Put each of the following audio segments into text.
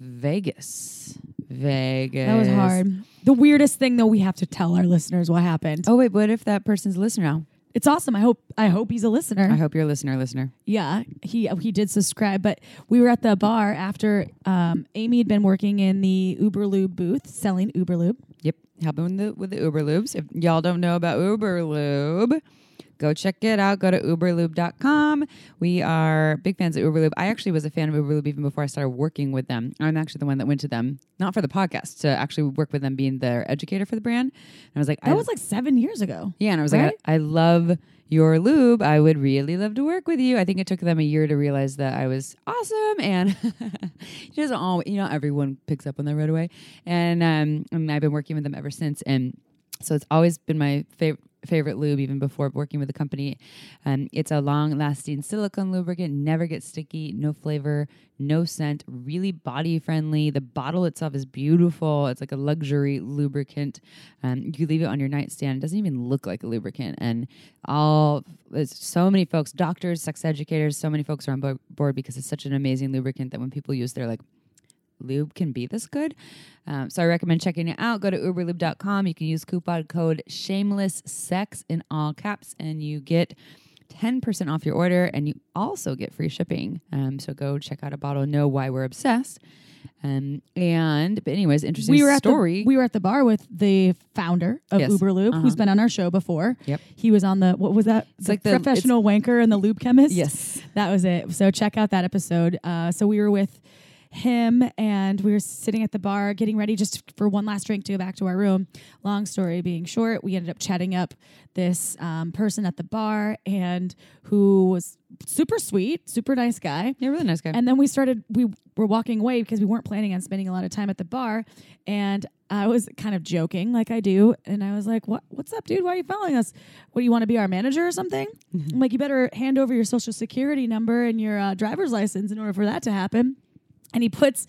Vegas. Vegas. That was hard. The weirdest thing, though, we have to tell our listeners what happened. Oh, wait, what if that person's a listener now? It's awesome. I hope I hope he's a listener. I hope you're a listener, listener. Yeah, he he did subscribe, but we were at the bar after um, Amy had been working in the Uber Uberlube booth selling Uber Uberlube. Yep, helping with the with the Uber lubes. If y'all don't know about Uber lube, go check it out. Go to uberlube.com. We are big fans of Uberlube. I actually was a fan of Uberlube even before I started working with them. I'm actually the one that went to them, not for the podcast, to actually work with them, being their educator for the brand. And I was like, That I, was like seven years ago. yeah, and I was like. I, I love your lube. I would really love to work with you. I think it took them a year to realize that I was awesome, and it doesn't always, you know, everyone picks up on that right away. And um, and I've been working with them ever since, and so it's always been my favorite favorite lube even before working with the company. Um, it's a long lasting silicone lubricant never gets sticky no flavor no scent really body friendly. The bottle itself is beautiful. It's like a luxury lubricant. Um, you leave it on your nightstand. It doesn't even look like a lubricant. And all there's so many folks doctors sex educators so many folks are on board because it's such an amazing lubricant that when people use they're like lube can be this good. Um, so I recommend checking it out. Go to uberlube.com. You can use coupon code shameless sex in all caps and you get 10% off your order and you also get free shipping. Um, so go check out a bottle, know why we're obsessed. Um, and, but anyways, interesting we were at story. the we were at the bar with the founder of Yes. Uberlube, Uh-huh. who's been on our show before. Yep. He was on the what was that? It's like the- professional wanker and the lube chemist. yes. That was it. So check out that episode. Uh, so we were with him and we were sitting at the bar getting ready just for one last drink to go back to our room. Long story being short, we ended up chatting up this um, person at the bar and who was super sweet, super nice guy. Yeah, really nice guy. And then we started, we were walking away because we weren't planning on spending a lot of time at the bar. And I was kind of joking like I do. And I was like, what, what's up, dude? Why are you following us? What do you want to be our manager or something? I'm like, you better hand over your social security number and your uh, driver's license in order for that to happen. And he puts,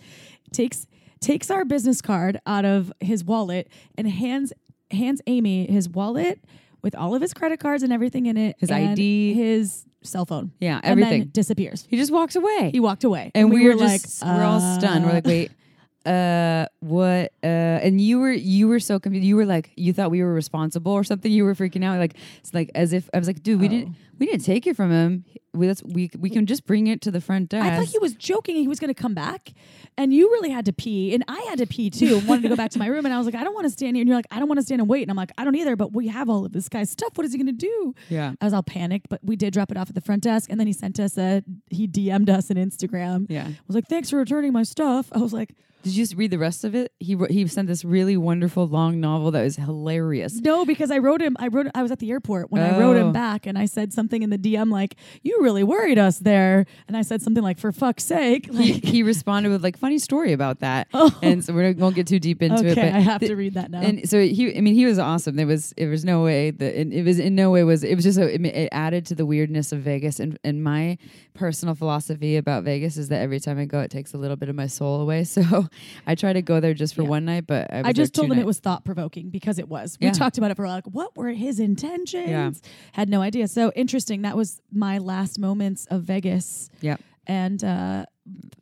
takes, takes our business card out of his wallet and hands, hands Amy his wallet with all of his credit cards and everything in it. His and ID. his cell phone. yeah, And everything. disappears. he just walks away. He walked away, and we, were, like, just we're all stunned. We're like, uh, wait, uh, what? Uh, and you were you were so confused. You were like, you thought we were responsible or something. You were freaking out, like it's like as if I was like, dude, we didn't Oh. we didn't take it from him. We let's, we we can just bring it to the front desk. I thought he was joking. He was going to come back, and you really had to pee, and I had to pee too. and wanted to go back to my room, and I was like, I don't want to stand here. And you're like, I don't want to stand and wait. And I'm like, I don't either. But we have all of this guy's stuff. What is he going to do? yeah. I was all panicked, but we did drop it off at the front desk, and then he sent us a he DM'd us an Instagram. Yeah. I was like, thanks for returning my stuff. I was like, Did you just read the rest of it? He wrote, he sent this really wonderful long novel that was hilarious. no, because I wrote him. I wrote. I was at the airport when I wrote Oh. him back, and I said something in the DM like, "You really worried us there," and I said something like, "For fuck's sake!" He, Like, he responded with like funny story about that, Oh. and so we're not won't get too deep into okay, it. But I have the- to read that now. And so he, I mean, he was awesome. There was, it was no way that it, it was in no way was it was just a, it, it added to the weirdness of Vegas. And and my personal philosophy about Vegas is that every time I go, it takes a little bit of my soul away. So I try to go there just for Yeah. one night. But I, I just told him it was thought provoking because it was. We Yeah. talked about it for a while, like what were his intentions? Yeah. Had no idea. So interesting. That was my last moments of Vegas. Yeah. And uh,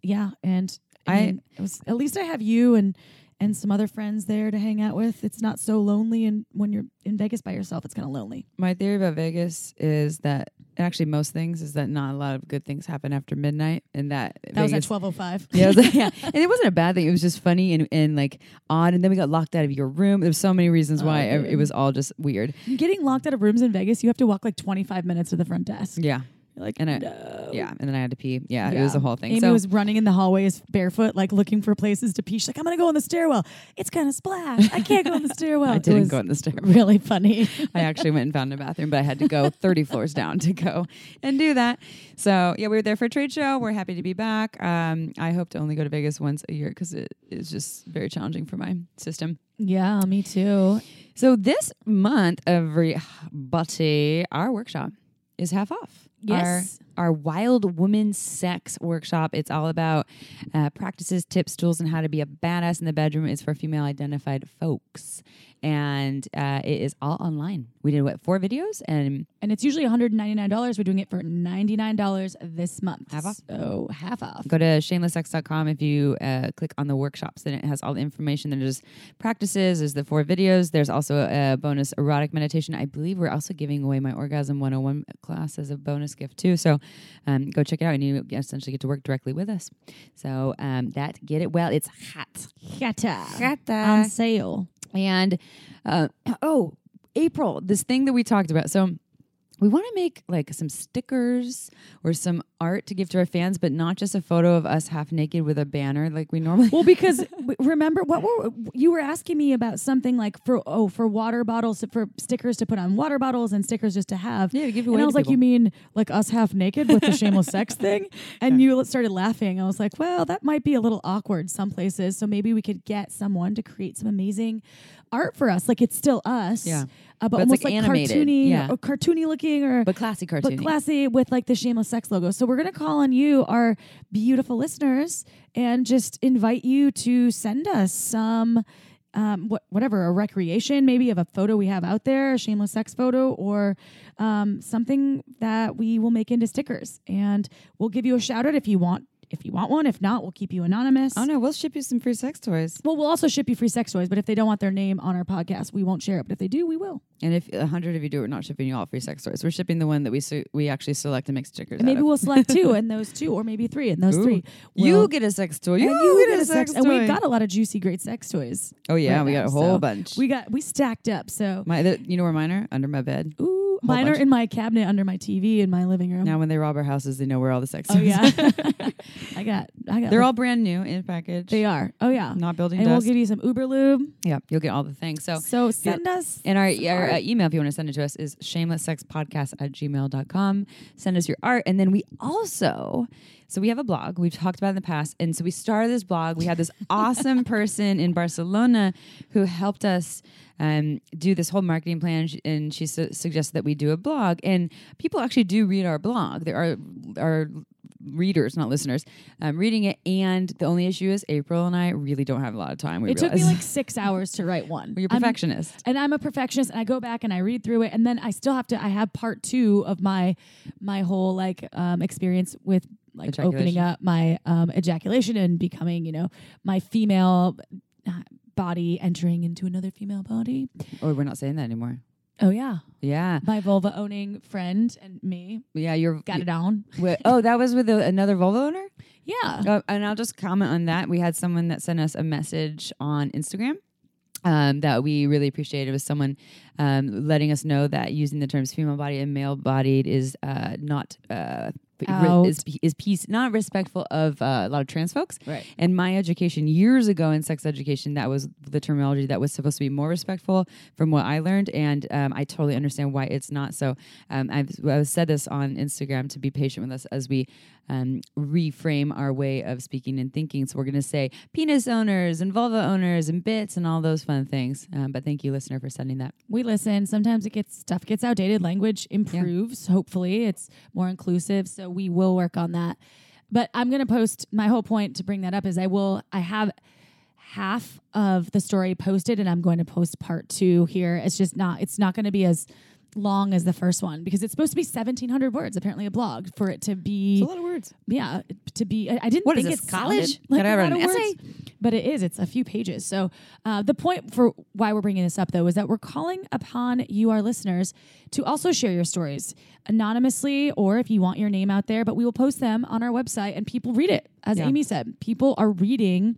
yeah, and I, I- mean, it was at least I have you and and some other friends there to hang out with. It's not so lonely, and when you're in Vegas by yourself, it's kind of lonely. my theory about Vegas is that actually most things is that not a lot of good things happen after midnight, and that That was at twelve oh five. Yeah, it was like- yeah, and it wasn't a bad thing. It was just funny and, and like odd. And then we got locked out of your room. There's so many reasons why oh, it, it was all just weird. Getting locked out of rooms in Vegas, you have to walk like twenty five minutes to the front desk. Yeah, You're like, And I- no. yeah. And then I had to pee. Yeah, it was a whole thing. Amy so was running in the hallways barefoot, like looking for places to pee. She's like, I'm gonna go in the stairwell. It's gonna splash. I can't go in the stairwell. I didn't was go in the stairwell. Really funny. I actually went and found a bathroom, but I had to go 30 floors down to go and do that. So yeah, we were there for a trade show. We're happy to be back. Um, I hope to only go to Vegas once a year because it is just very challenging for my system. yeah, me too. So this month, everybody, our workshop is half off. Yes. Our Wild Woman Sex workshop. It's all about uh, practices, tips, tools, and how to be a badass in the bedroom. It's for female identified folks. And uh, it is all online. We did what, four videos? And And it's usually $199. We're doing it for $99 this month. Half off? So half off. go to shamelesssex.com if you uh, click on the workshops then it has all the information there's practices there's the four videos there's also a bonus erotic meditation i believe we're also giving away my orgasm 101 class as a bonus gift too so um, go check it out and you essentially get to work directly with us. So um, that get it well. It's hot. Yata. On sale. and uh, oh april this thing that we talked about. So we want to make like some stickers or some art to give to our fans, but not just a photo of us half naked with a banner like we normally. Well, because remember what were you were asking me about something like for oh for water bottles for stickers to put on water bottles and stickers just to have. Yeah, give and away I was like, people. you mean like us half naked with the shameless sex thing? And you started laughing. I was like, well, that might be a little awkward some places. So maybe we could get someone to create some amazing art for us. Like it's still us. Yeah. Uh, but, But almost like, like, cartoony Yeah. or cartoony looking or but classy cartoony. but classy with like the shameless sex logo. So we're gonna call on you, our beautiful listeners, and just invite you to send us some. Um, what, whatever a recreation maybe of a photo we have out there a shameless sex photo or um, something that we will make into stickers and we'll give you a shout out if you want if you want one if not we'll keep you anonymous oh no, we'll ship you some free sex toys. well we'll also ship you free sex toys but if they don't want their name on our podcast we won't share it but if they do we will And if a hundred of you do, we're not shipping you all free sex toys. We're shipping the one that we su- we actually select and make stickers. and maybe we'll select two and those two or maybe three and those Ooh. three you will- get a sex toy. You, you get, get a sex, toy. and we've got a lot of juicy, great sex toys. oh yeah, right we now, got a whole so bunch. We got we stacked up. So My, the, you know where mine are? Under my bed. ooh, mine are in my cabinet under my TV in my living room. Now when they rob our houses, they know where all the sex oh yeah, I got I got. They're all brand new in package. they are. Oh yeah, not building and we'll give you some Uber lube. yeah, you'll get all the things. So So send us. And our, our uh, email, if you want to send it to us, is shamelesssexpodcast at gmail.com. Send us your art. And then we also, so we have a blog we've talked about in the past. And so we started this blog. We had this awesome person in Barcelona who helped us um, do this whole marketing plan. And she, and she su- suggested that we do a blog. And people actually do read our blog. There are, are readers, not listeners, um, reading it. And the only issue is April and I really don't have a lot of time. We it took me like six hours to write one. You're a I'm- perfectionist. and I'm a perfectionist and I go back and I read through it and then I still have to I have part 2 of my my whole like um experience with like opening up my um ejaculation and becoming, you know, my female uh, body entering into another female body. oh, we're not saying that anymore. Oh yeah. Yeah. My vulva owning friend and me Yeah, you're got it on. Wait, oh, that was with a, another vulva owner. Yeah. Uh, and I'll just comment on that. We had someone that sent us a message on Instagram um, that we really appreciated. It was someone um, letting us know that using the terms female body and male bodied is uh, not. Uh, is is peace not respectful of uh, a lot of trans folks. Right. and my education years ago in sex education that was the terminology that was supposed to be more respectful from what i learned. And um, i totally understand why it's not. So um, I've, I've said this on instagram to be patient with us as we um, reframe our way of speaking and thinking. So we're going to say penis owners and vulva owners and bits and all those fun things. Um, but thank you listener for sending that. We listen. Sometimes it gets stuff gets outdated. Language improves. Hopefully, it's more inclusive. So we will work on that. But I'm going to post. My whole point to bring that up is I will. I have half of the story posted, and I'm going to post part two here. It's just not. It's not going to be as long as the first one because it's supposed to be 1700 words apparently a blog for it to be It's a lot of words. yeah to be i, I didn't What is think this, it college? like a write lot an of words, essay? but it is it's a few pages so uh, the point for why we're bringing this up though is that we're calling upon you our listeners to also share your stories anonymously or if you want your name out there but we will post them on our website and people read it as Yeah. amy said people are reading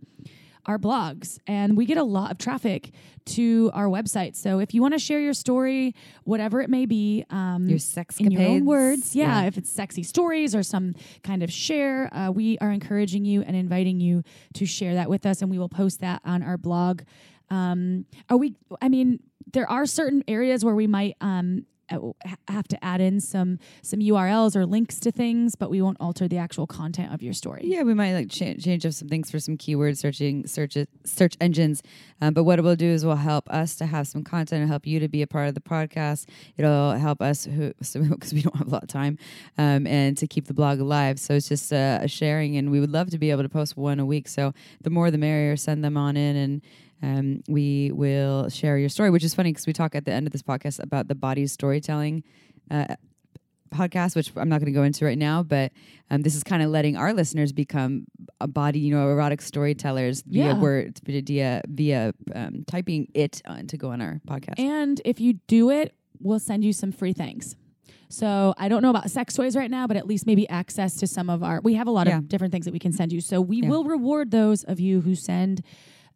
our blogs and we get a lot of traffic to our website. So if you want to share your story whatever it may be um, Your sex in your own words yeah, if it's sexy stories or some kind of share uh, we are encouraging you and inviting you to share that with us and we will post that on our blog. Um, are we i mean there are certain areas where we might um, have to add in some some urls or links to things but we won't alter the actual content of your story Yeah, we might like cha- change up some things for some keyword searching search search engines. Um, but what it will do is will help us to have some content and help you to be a part of the podcast. It'll help us because we don't have a lot of time um, and to keep the blog alive. So it's just uh, a sharing, and we would love to be able to post one a week. So the more the merrier. Send them on in and. Um, we will share your story, which is funny because we talk at the end of this podcast about the body storytelling uh, podcast, which I'm not going to go into right now, but um, this is kind of letting our listeners become a body, you know, erotic storytellers via Yeah. word, via via um, typing it on to go on our podcast. And if you do it, we'll send you some free things. So I don't know about sex toys right now, but at least maybe access to some of our. We have a lot Yeah. of different things that we can send you. So we Yeah. will reward those of you who send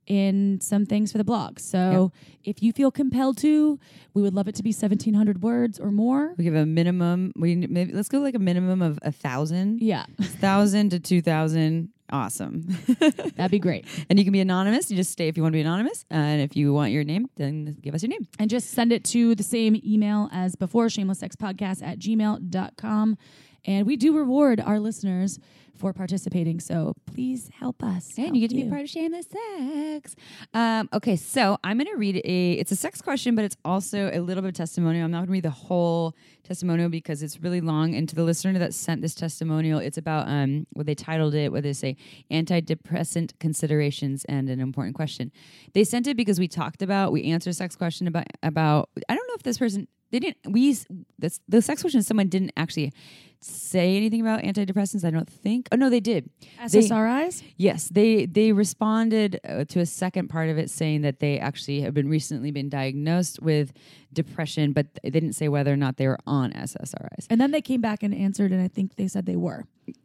in some things for the blog. So if you feel compelled to, we would love it to be seventeen hundred words or more. we give a minimum. We maybe let's go like a minimum of a thousand, Yeah, thousand to two thousand. Awesome. that'd be great. and you can be anonymous. You just stay if you want to be anonymous, and if you want your name, then give us your name. And just send it to the same email as before, shamelesssexpodcast at gmail.com. And we do reward our listeners for participating. So please help us. And you get to be a part of Shameless Sex. Um, okay, so I'm going to read a. It's a sex question, but it's also a little bit of testimonial. I'm not going to read the whole testimonial because it's really long. And to the listener that sent this testimonial, it's about um, what they titled it. What they say, antidepressant considerations and an important question. They sent it because we talked about we answered a sex question about about. I don't know if this person they didn't we the, the sex question someone didn't actually say anything about antidepressants i don't think oh no they did They- SSRIs? Yes, they they responded uh, to a second part of it saying that they actually have been recently been diagnosed with depression, but they didn't say whether or not they were on SSRIs. And then they came back and answered, and I think they said they were,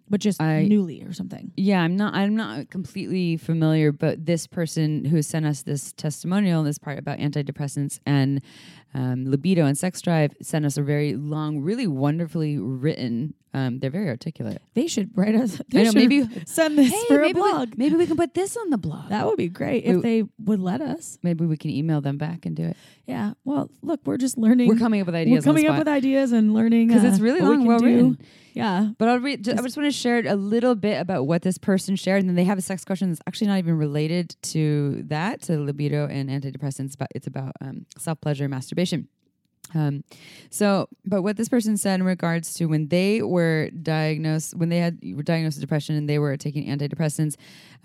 but just I- newly or something. Yeah, I'm not I'm not completely familiar, but this person who sent us this testimonial, this part about antidepressants and um, libido and sex drive, sent us a very long, really wonderfully written. Um, they're very articulate. They should write us. I They know, should maybe- send this Hey, for a maybe blog. we, maybe we can put this on the blog. that would be great if We- they would let us. maybe we can email them back and do it. Yeah. Well, look, we're just learning. We're coming up with ideas. We're coming up with ideas and learning 'Cause it's uh, really what we long, can well do. written. Yeah. But I'll read. Just, I just want to share a little bit about what this person shared, and then they have a sex question that's actually not even related to that, to libido and antidepressants, but it's about um, self pleasure and masturbation. Um, so, but what this person said in regards to when they were diagnosed, when they had were diagnosed with depression and they were taking antidepressants,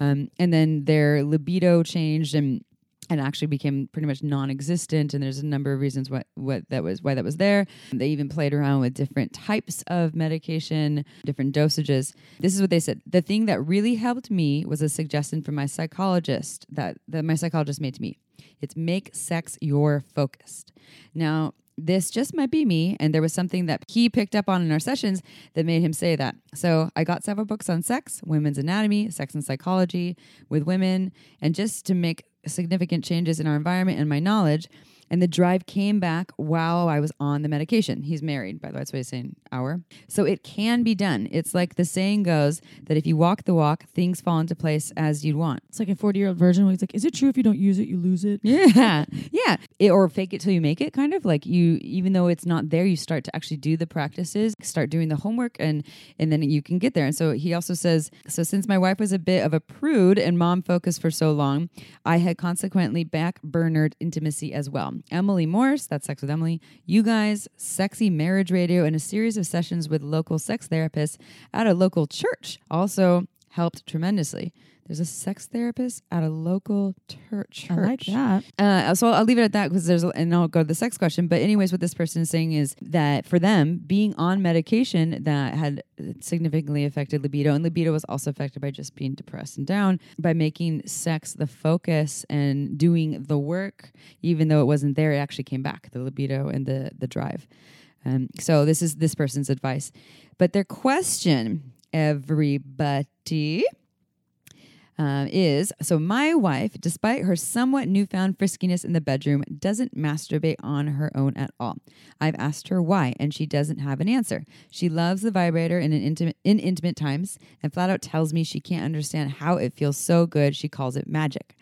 um, and then their libido changed and and actually became pretty much non-existent and there's a number of reasons what what that was why that was there. They even played around with different types of medication different dosages. This is what they said. The thing that really helped me was a suggestion from my psychologist that that my psychologist made to me. It's make sex your focused now this just might be me and there was something that he picked up on in our sessions that made him say that so i got several books on sex women's anatomy sex and psychology with women and just to make significant changes in our environment and my knowledge. And the drive came back while I was on the medication. He's married, by the way. That's why he's saying hour. So it can be done. It's like the saying goes that if you walk the walk, things fall into place as you'd want. It's like a 40 year old version where he's like, Is it true if you don't use it, you lose it? Yeah. Yeah. It, or fake it till you make it, kind of like you, even though it's not there, you start to actually do the practices, start doing the homework, and and then you can get there. And so he also says, so since my wife was a bit of a prude and mom focused for so long, I had consequently back burnered intimacy as well. Um, Emily Morse, that's Sex with Emily, you guys, sexy marriage radio, and a series of sessions with local sex therapists at a local church. Also, helped tremendously. There's a sex therapist at a local tur- church. I like that. Uh, so I'll leave it at that because there's, and I'll go to the sex question. But anyways, what this person is saying is that for them, being on medication that had significantly affected libido, and libido was also affected by just being depressed and down, by making sex the focus and doing the work, even though it wasn't there, it actually came back the libido and the the drive. Um, so this is this person's advice, but their question, everybody um, is so my wife, despite her somewhat newfound friskiness in the bedroom, doesn't masturbate on her own at all. I've asked her why, and she doesn't have an answer. She loves the vibrator in intimate in intimate times, and flat out tells me she can't understand how it feels so good. She calls it magic,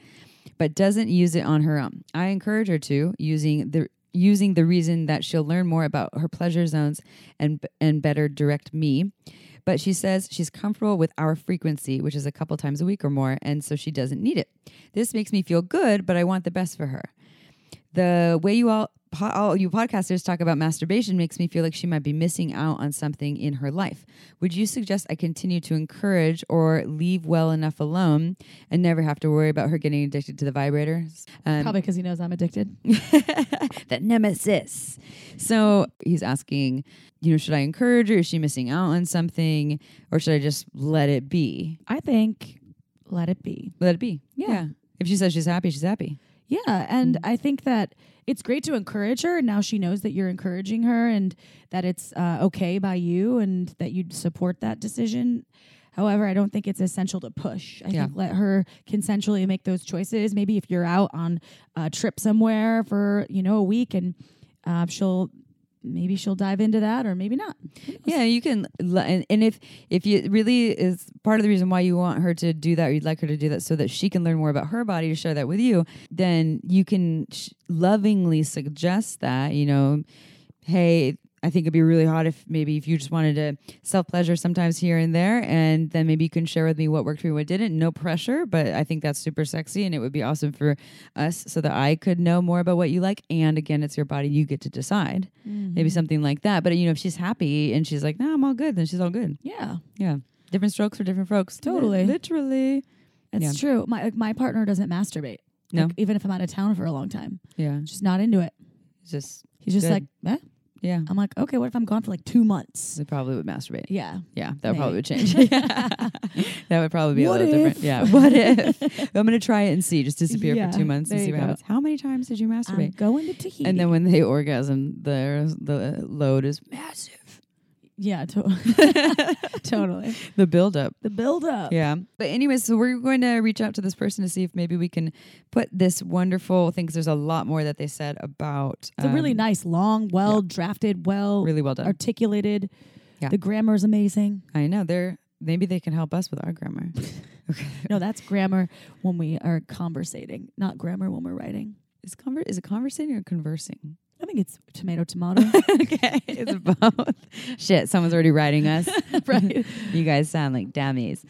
but doesn't use it on her own. I encourage her to using the using the reason that she'll learn more about her pleasure zones and and better direct me but she says she's comfortable with our frequency, which is a couple times a week or more, and so she doesn't need it. This makes me feel good, but I want the best for her. The way you all all you podcasters talk about masturbation makes me feel like she might be missing out on something in her life. Would you suggest I continue to encourage or leave well enough alone and never have to worry about her getting addicted to the vibrators? Um, Probably because he knows I'm addicted. that nemesis. So he's asking, you know, should I encourage her? Is she missing out on something? Or should I just let it be? I think let it be. Let it be. Yeah. If she says she's happy, she's happy. Yeah, and I think that it's great to encourage her, and now she knows that you're encouraging her, and that it's uh, okay by you, and that you support that decision. However, I don't think it's essential to push. I Yeah. think let her consensually make those choices. Maybe if you're out on a trip somewhere for you know a week, and uh, she'll maybe she'll dive into that, or maybe not. Yeah, you can, and, if if you really is part of the reason why you want her to do that, or you'd like her to do that, so that she can learn more about her body to share that with you, then you can sh- lovingly suggest that. You know, hey, I think it'd be really hot if maybe if you just wanted to self pleasure sometimes here and there, and then maybe you can share with me what worked for you, what didn't. No pressure, but I think that's super sexy, and it would be awesome for us so that I could know more about what you like. And again, it's your body; you get to decide. Maybe something like that. But you know, if she's happy and she's like, "No, I'm all good," then she's all good. Yeah, Yeah, different strokes for different folks. Totally. Li- literally. it's Yeah. true. My like, my partner doesn't masturbate. No. Like, even if I'm out of town for a long time, Yeah, just not into it. just He's just Good. like, eh? Yeah. I'm like, okay, what if I'm gone for like two months? They probably would masturbate. Yeah. Yeah, that probably would change. that would probably be What a little if? different. Yeah. What if? I'm gonna try it and see. Just disappear Yeah, for two months and see what go. happens. How many times did you I'm masturbate? going to Tahiti. and then when they orgasm, the the load is massive. Yeah, to- totally. The buildup. The build up. Yeah. But anyways, so we're going to reach out to this person to see if maybe we can put this wonderful thing. 'cause there's a lot more that they said about. It's a really um, nice, long, well drafted, well really well done. articulated. Yeah. The grammar is amazing. I know they're maybe they can help us with our grammar. okay. No, that's grammar when we are conversating, not grammar when we're writing. Is conver- is it conversing or conversing? Think it's tomato, tomato. okay, it's both. Shit, someone's already writing us. right. you guys sound like dummies.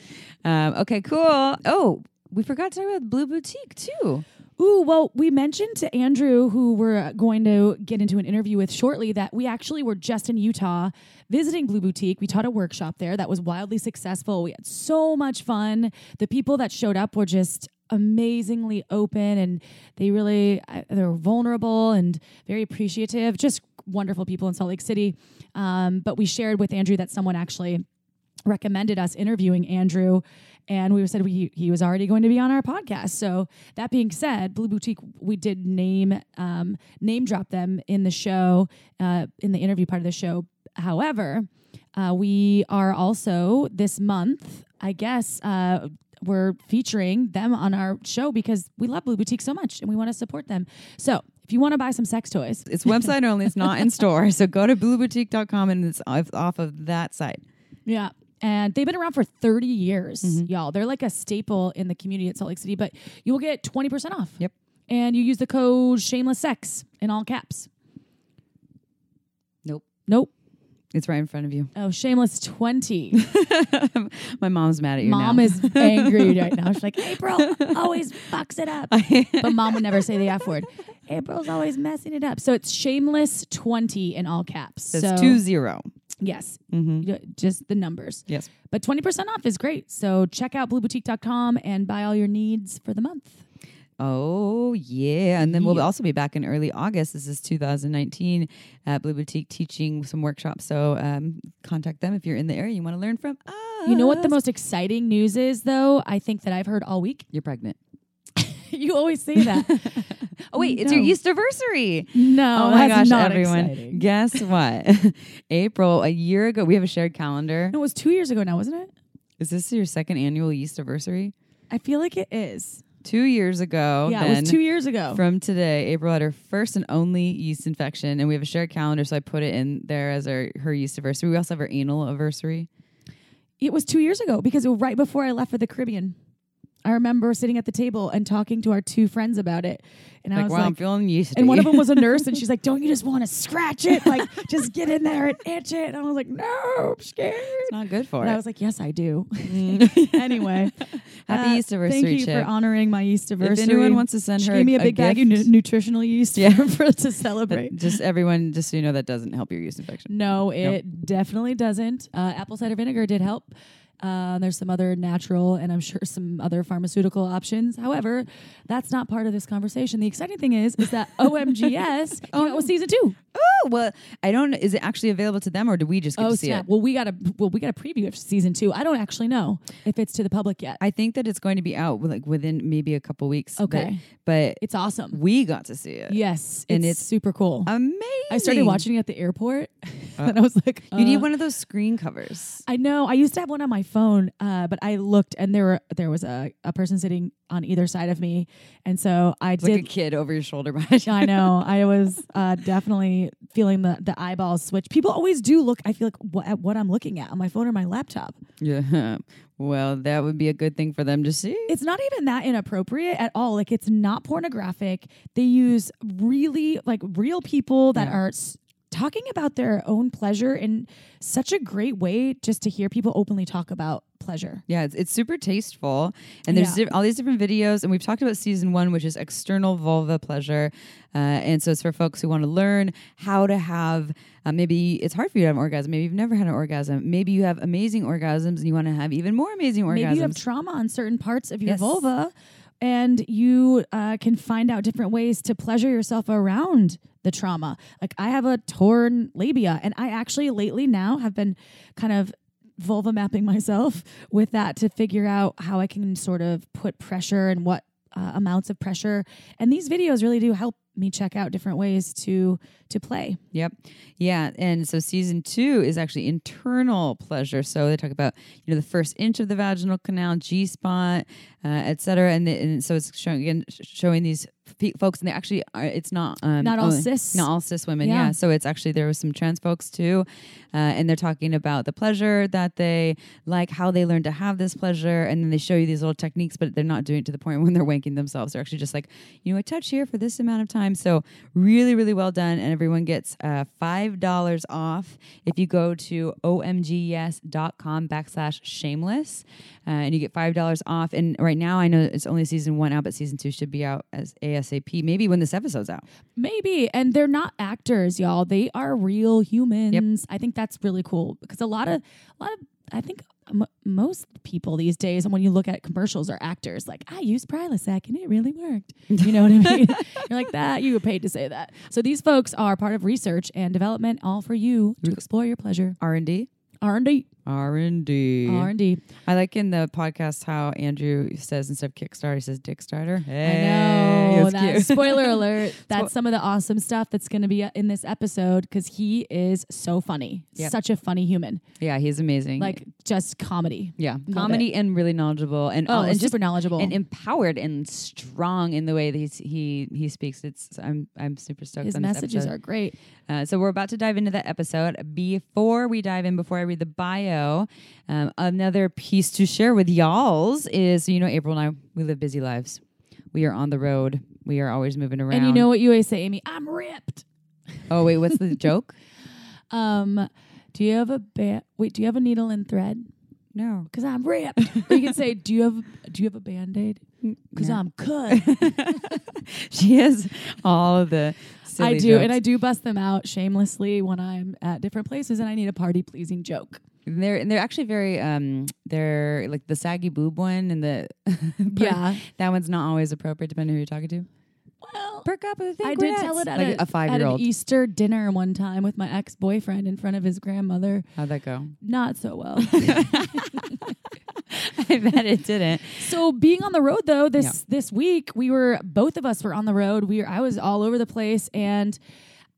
Um, okay, cool. Oh, we forgot to talk about Blue Boutique too. Ooh, well, we mentioned to Andrew, who we're going to get into an interview with shortly, that we actually were just in Utah visiting Blue Boutique. We taught a workshop there that was wildly successful. We had so much fun. The people that showed up were just amazingly open and they really uh, they were vulnerable and very appreciative just wonderful people in salt lake city um, but we shared with andrew that someone actually recommended us interviewing Andrew, and we said we, he was already going to be on our podcast. So that being said, Blue Boutique, we did name um, name drop them in the show, uh, in the interview part of the show. However, uh, we are also this month, I guess. Uh, we're featuring them on our show because we love Blue Boutique so much and we want to support them. So, if you want to buy some sex toys, It's website only. It's not in store. So go to blueboutique.com and it's off, off of that site. Yeah. And they've been around for 30 years, mm-hmm. y'all. They're like a staple in the community at Salt Lake City, but you will get 20% off. Yep. And you use the code shameless sex in all caps. Nope. Nope. It's right in front of you. Oh, shameless 20. My mom's mad at you mom now. is angry right now. She's like, April always fucks it up. but mom would never say the F word. April's always messing it up. So it's shameless 20 in all caps. That's so two zero. Yes, Mm-hmm. just the numbers. Yes. But 20% off is great. So check out blueboutique.com and buy all your needs for the month. Oh yeah, and then we'll also be back in early August. This is 2019 at Blue Boutique teaching some workshops. So um, contact them if you're in the area. You want to learn from us. You know what the most exciting news is, though? I think that I've heard all week. You're pregnant. you always say that. Oh wait, it's your No. Easter anniversary. no, oh my that's gosh, not everyone! exciting. Guess what? April, a year ago, we have a shared calendar. No, it was two years ago now, wasn't it? Is this your second annual Easter anniversary? I feel like it is. Two years ago. yeah, it was two years ago. From today, April had her first and only yeast infection, and we have a shared calendar, so I put it in there as our her yeast anniversary. We also have our anal anniversary. it was two years ago because it was right before I left for the Caribbean. I remember sitting at the table and talking to our two friends about it, and I was wow, I'm feeling yeasty. and one of them was a nurse, and she's like, "Don't you just want to scratch it? Like, just get in there and itch it." And I was like, "No, I'm scared." it's not good for it. I was like, "Yes, I do." Mm. anyway, Happy uh, yeast Thank you Chip. for honoring my yeast if anyone wants to send she her gave me a a big bag of nu- nutritional yeast Yeah. for, to celebrate. just everyone, just so you know, that doesn't help your yeast infection. No, it definitely doesn't. Uh, apple cider vinegar did help. Uh, there's some other natural and I'm sure some other pharmaceutical options. However, that's not part of this conversation. The exciting thing is, is that OMGyes came out with season two. Oh well, I don't. Is it actually available to them, or do we just get Oh to see snap! it? Well, we got a well, we got a preview of season two. I don't actually know if it's to the public yet. I think that it's going to be out like within maybe a couple weeks. Okay. but, it's awesome. we got to see it. Yes, And it's, it's super cool. amazing. I started watching it at the airport, Uh, and I was like, You need uh, one of those screen covers. I know. I used to have one on my phone, uh, but I looked and there were there was a, a person sitting on either side of me, and so I It's like a did. kid over your shoulder. I know. I was uh, definitely feeling the the eyeballs switch. People always do look. I feel like what at what I'm looking at on my phone or my laptop. Yeah. Well, that would be a good thing for them to see. It's not even that inappropriate at all. Like it's not pornographic. They use really like real people that Yeah. are. Talking about their own pleasure in such a great way, just to hear people openly talk about pleasure. Yeah, it's, it's super tasteful, and there's Yeah. diff- all these different videos. And we've talked about season one, which is external vulva pleasure, uh, and so it's for folks who want to learn how to have. Uh, maybe it's hard for you to have an orgasm. Maybe you've never had an orgasm. Maybe you have amazing orgasms, and you want to have even more amazing orgasms. Maybe you have trauma on certain parts of your Yes. vulva, and you uh, can find out different ways to pleasure yourself around the trauma. Like I have a torn labia, and I actually lately now have been kind of vulva mapping myself with that to figure out how I can sort of put pressure and what uh, amounts of pressure. And these videos really do help me check out different ways to to play. Yep. Yeah. And so season two is actually internal pleasure. So they talk about, you know, the first inch of the vaginal canal, G spot, uh, et cetera. And, and so it's showing again, showing these fe- folks, and they actually are, it's not, um, Not all only- cis. not all cis women. Yeah. Yeah. So it's actually, there was some trans folks too. Uh, and they're talking about the pleasure that they like, how they learn to have this pleasure. And then they show you these little techniques, but they're not doing it to the point when they're wanking themselves. They're actually just like, you know, a touch here for this amount of time. So really, really well done. And everyone gets uh, $5 off if you go to omgyes.com backslash shameless. Uh, and you get $5 off. And right now, I know it's only season one out, but season two should be out as ASAP, maybe when this episode's out. Maybe. And they're not actors, y'all. They are real humans. I think that's really cool because a lot of a lot of I think m- most people these days, and when you look at commercials, are actors. Like I used Prilosec and it really worked. You know what I mean? You're like that. You were paid to say that. So these folks are part of research and development, all for you to explore your pleasure. R&D? R and D, R&D. R D. I like in the podcast how Andrew says instead of Kickstarter, he says Dickstarter. I know. That, cute. spoiler alert. That's some of the awesome stuff that's going to be in this episode because he is so funny. Yep. Such a funny human. yeah, he's amazing. Like just comedy. yeah, Love comedy and really knowledgeable and Oh, and and just super knowledgeable. and empowered and strong in the way that he's, he he speaks. It's I'm I'm super stoked. His on this messages are great. Uh, so we're about to dive into that episode. Before we dive in, before I read the bio, um, another piece to share with y'all's is you know April and I we live busy lives. We are on the road. We are always moving around. And you know what you always say, Amy? I'm ripped. Oh wait, what's the joke? Um, do you have a ba- wait? Do you have a needle and thread? No. Because I'm ripped. or you can say, do you have do you have a band aid? Because. I'm cut. she has all of the I do, and. I do bust them out shamelessly when I'm at different places and I need a party pleasing joke. They're and they're actually very um they're like the saggy boob one and the Yeah. that one's not always appropriate depending who you're talking to. Well, Perk up. I did tell it at, like a, a five year old Easter dinner one time with my ex boyfriend in front of his grandmother. How'd that go? Not so well. I bet it didn't. so being on the road though, this this week we were both of us were on the road. We were, I was all over the place and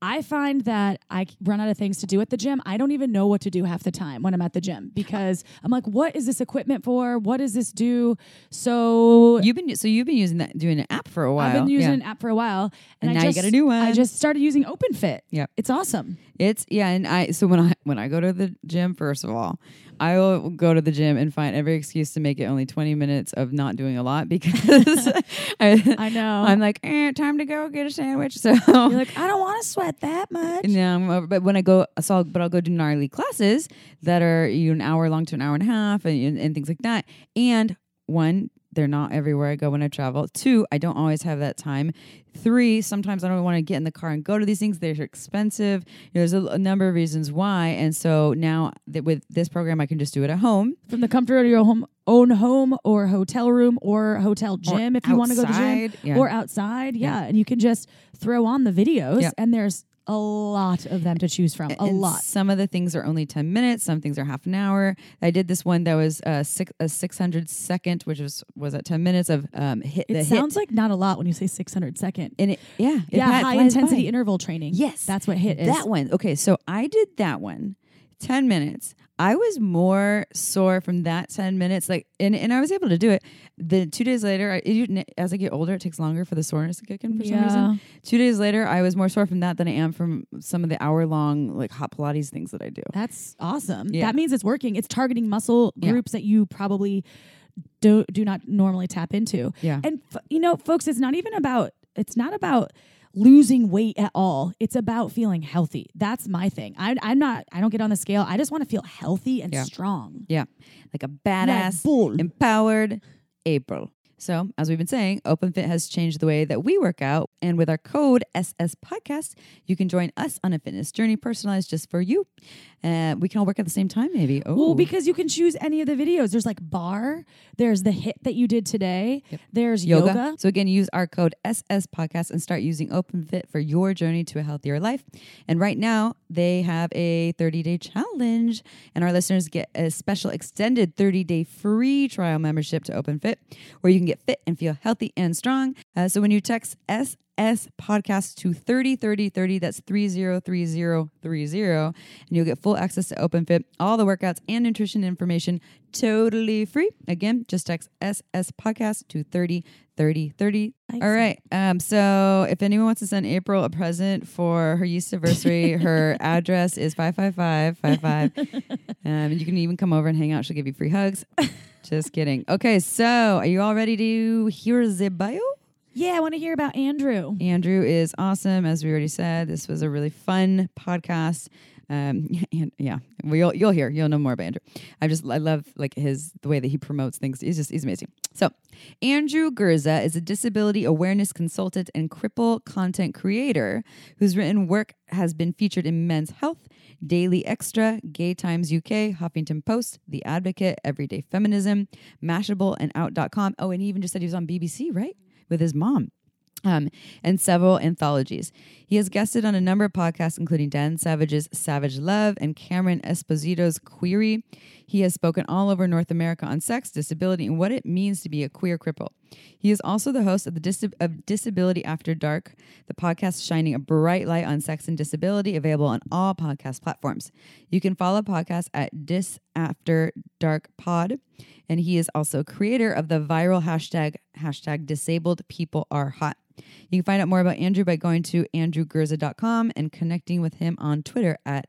I find that I run out of things to do at the gym. I don't even know what to do half the time when I'm at the gym because I'm like, what is this equipment for? What does this do? So You've been so you've been using that doing an app for a while. I've been using Yeah. an app for a while, And I now you just, got a new one. I just started using OpenFit. Yep. it's awesome. It's yeah, and I so when I when I go to the gym, first of all, I will go to the gym and find every excuse to make it only twenty minutes of not doing a lot because I, I know. I'm like, eh, time to go get a sandwich. So You're like, I don't want to sweat that much. No, I'm over- but when I go, so I'll, but I'll go do gnarly classes that are you know, an hour long to an hour and a half and, and, and things like that. And one, they're not everywhere I go when I travel. Two, I don't always have that time. Three, sometimes I don't want to get in the car and go to these things. They're expensive. There's a, a number of reasons why. And so now that with this program, I can just do it at home. From the comfort of your home, own home or hotel room or hotel gym if you want to go to the gym yeah. or outside. Yeah. And you can just throw on the videos Yeah. and there's a lot of them to choose from. A And lot. Some of the things are only 10 minutes. Some things are half an hour. I did this one that was uh, six, a 600 second, which was, was at 10 minutes of um, HIIT It the HIIT. sounds like not a lot when you say 600 second. And it, yeah. it yeah, high intensity by. interval training. Yes. That's what HIIT is. That one. Okay, so I did that one, 10 minutes. I was more sore from that 10 minutes. Like, and, and I was able to do it. The two days later, I, it, as I get older, it takes longer for the soreness to kick in for some reason. Two days later, I was more sore from that than I am from some of the hour long, like hot Pilates things that I do. That's awesome. Yeah. That means it's working. It's targeting muscle Yeah. groups that you probably do do not normally tap into. Yeah. And f- you know, folks, it's not even about it's not about losing weight at all. It's about feeling healthy. That's my thing. I, I'm not. I don't get on the scale. I just want to feel healthy and Yeah. strong. Yeah. Like a badass, bull. empowered April. So, as we've been saying, OpenFit has changed the way that we work out. And with our code SS Podcast, you can join us on a fitness journey personalized just for you. Uh, we can all work at the same time, maybe. Oh, Well, because you can choose any of the videos. There's like barre. There's the HIIT that you did today. There's yoga. yoga. So, again, use our code SS Podcast and start using OpenFit for your journey to a healthier life. And right now, they have a 30 day challenge, and our listeners get a special extended 30 day free trial membership to OpenFit where you can get fit and feel healthy and strong. Uh, so, when you text SS S podcast to 303030, that's 303030, and you'll get full access to OpenFit, all the workouts and nutrition information totally free. Again, just text SS Podcast to 303030. All right. Um, so if anyone wants to send April a present for her yeast anniversary, her address is 55555. Um, and you can even come over and hang out. She'll give you free hugs. Just kidding. Okay, so are you all ready to hear the bio? Yeah, I want to hear about Andrew. Andrew is awesome, as we already said. This was a really fun podcast. Um, and yeah, you'll you'll hear, you'll know more about Andrew. I just I love like his the way that he promotes things. He's just he's amazing. So, Andrew Gurza is a disability awareness consultant and cripple content creator whose written work has been featured in Men's Health, Daily Xtra, Gay Times UK, Huffington Post, The Advocate, Everyday Feminism, Mashable, and Out.com. Oh, and he even just said he was on BBC, right? With his mom um, and several anthologies. He has guested on a number of podcasts, including Dan Savage's Savage Love and Cameron Esposito's Queery. He has spoken all over North America on sex, disability, and what it means to be a queer cripple. He is also the host of the Dis- of Disability After Dark, the podcast shining a bright light on sex and disability, available on all podcast platforms. You can follow podcast at Dis After Dark Pod, and he is also creator of the viral hashtag hashtag Disabled People Are Hot. You can find out more about Andrew by going to andrewgurza.com and connecting with him on Twitter at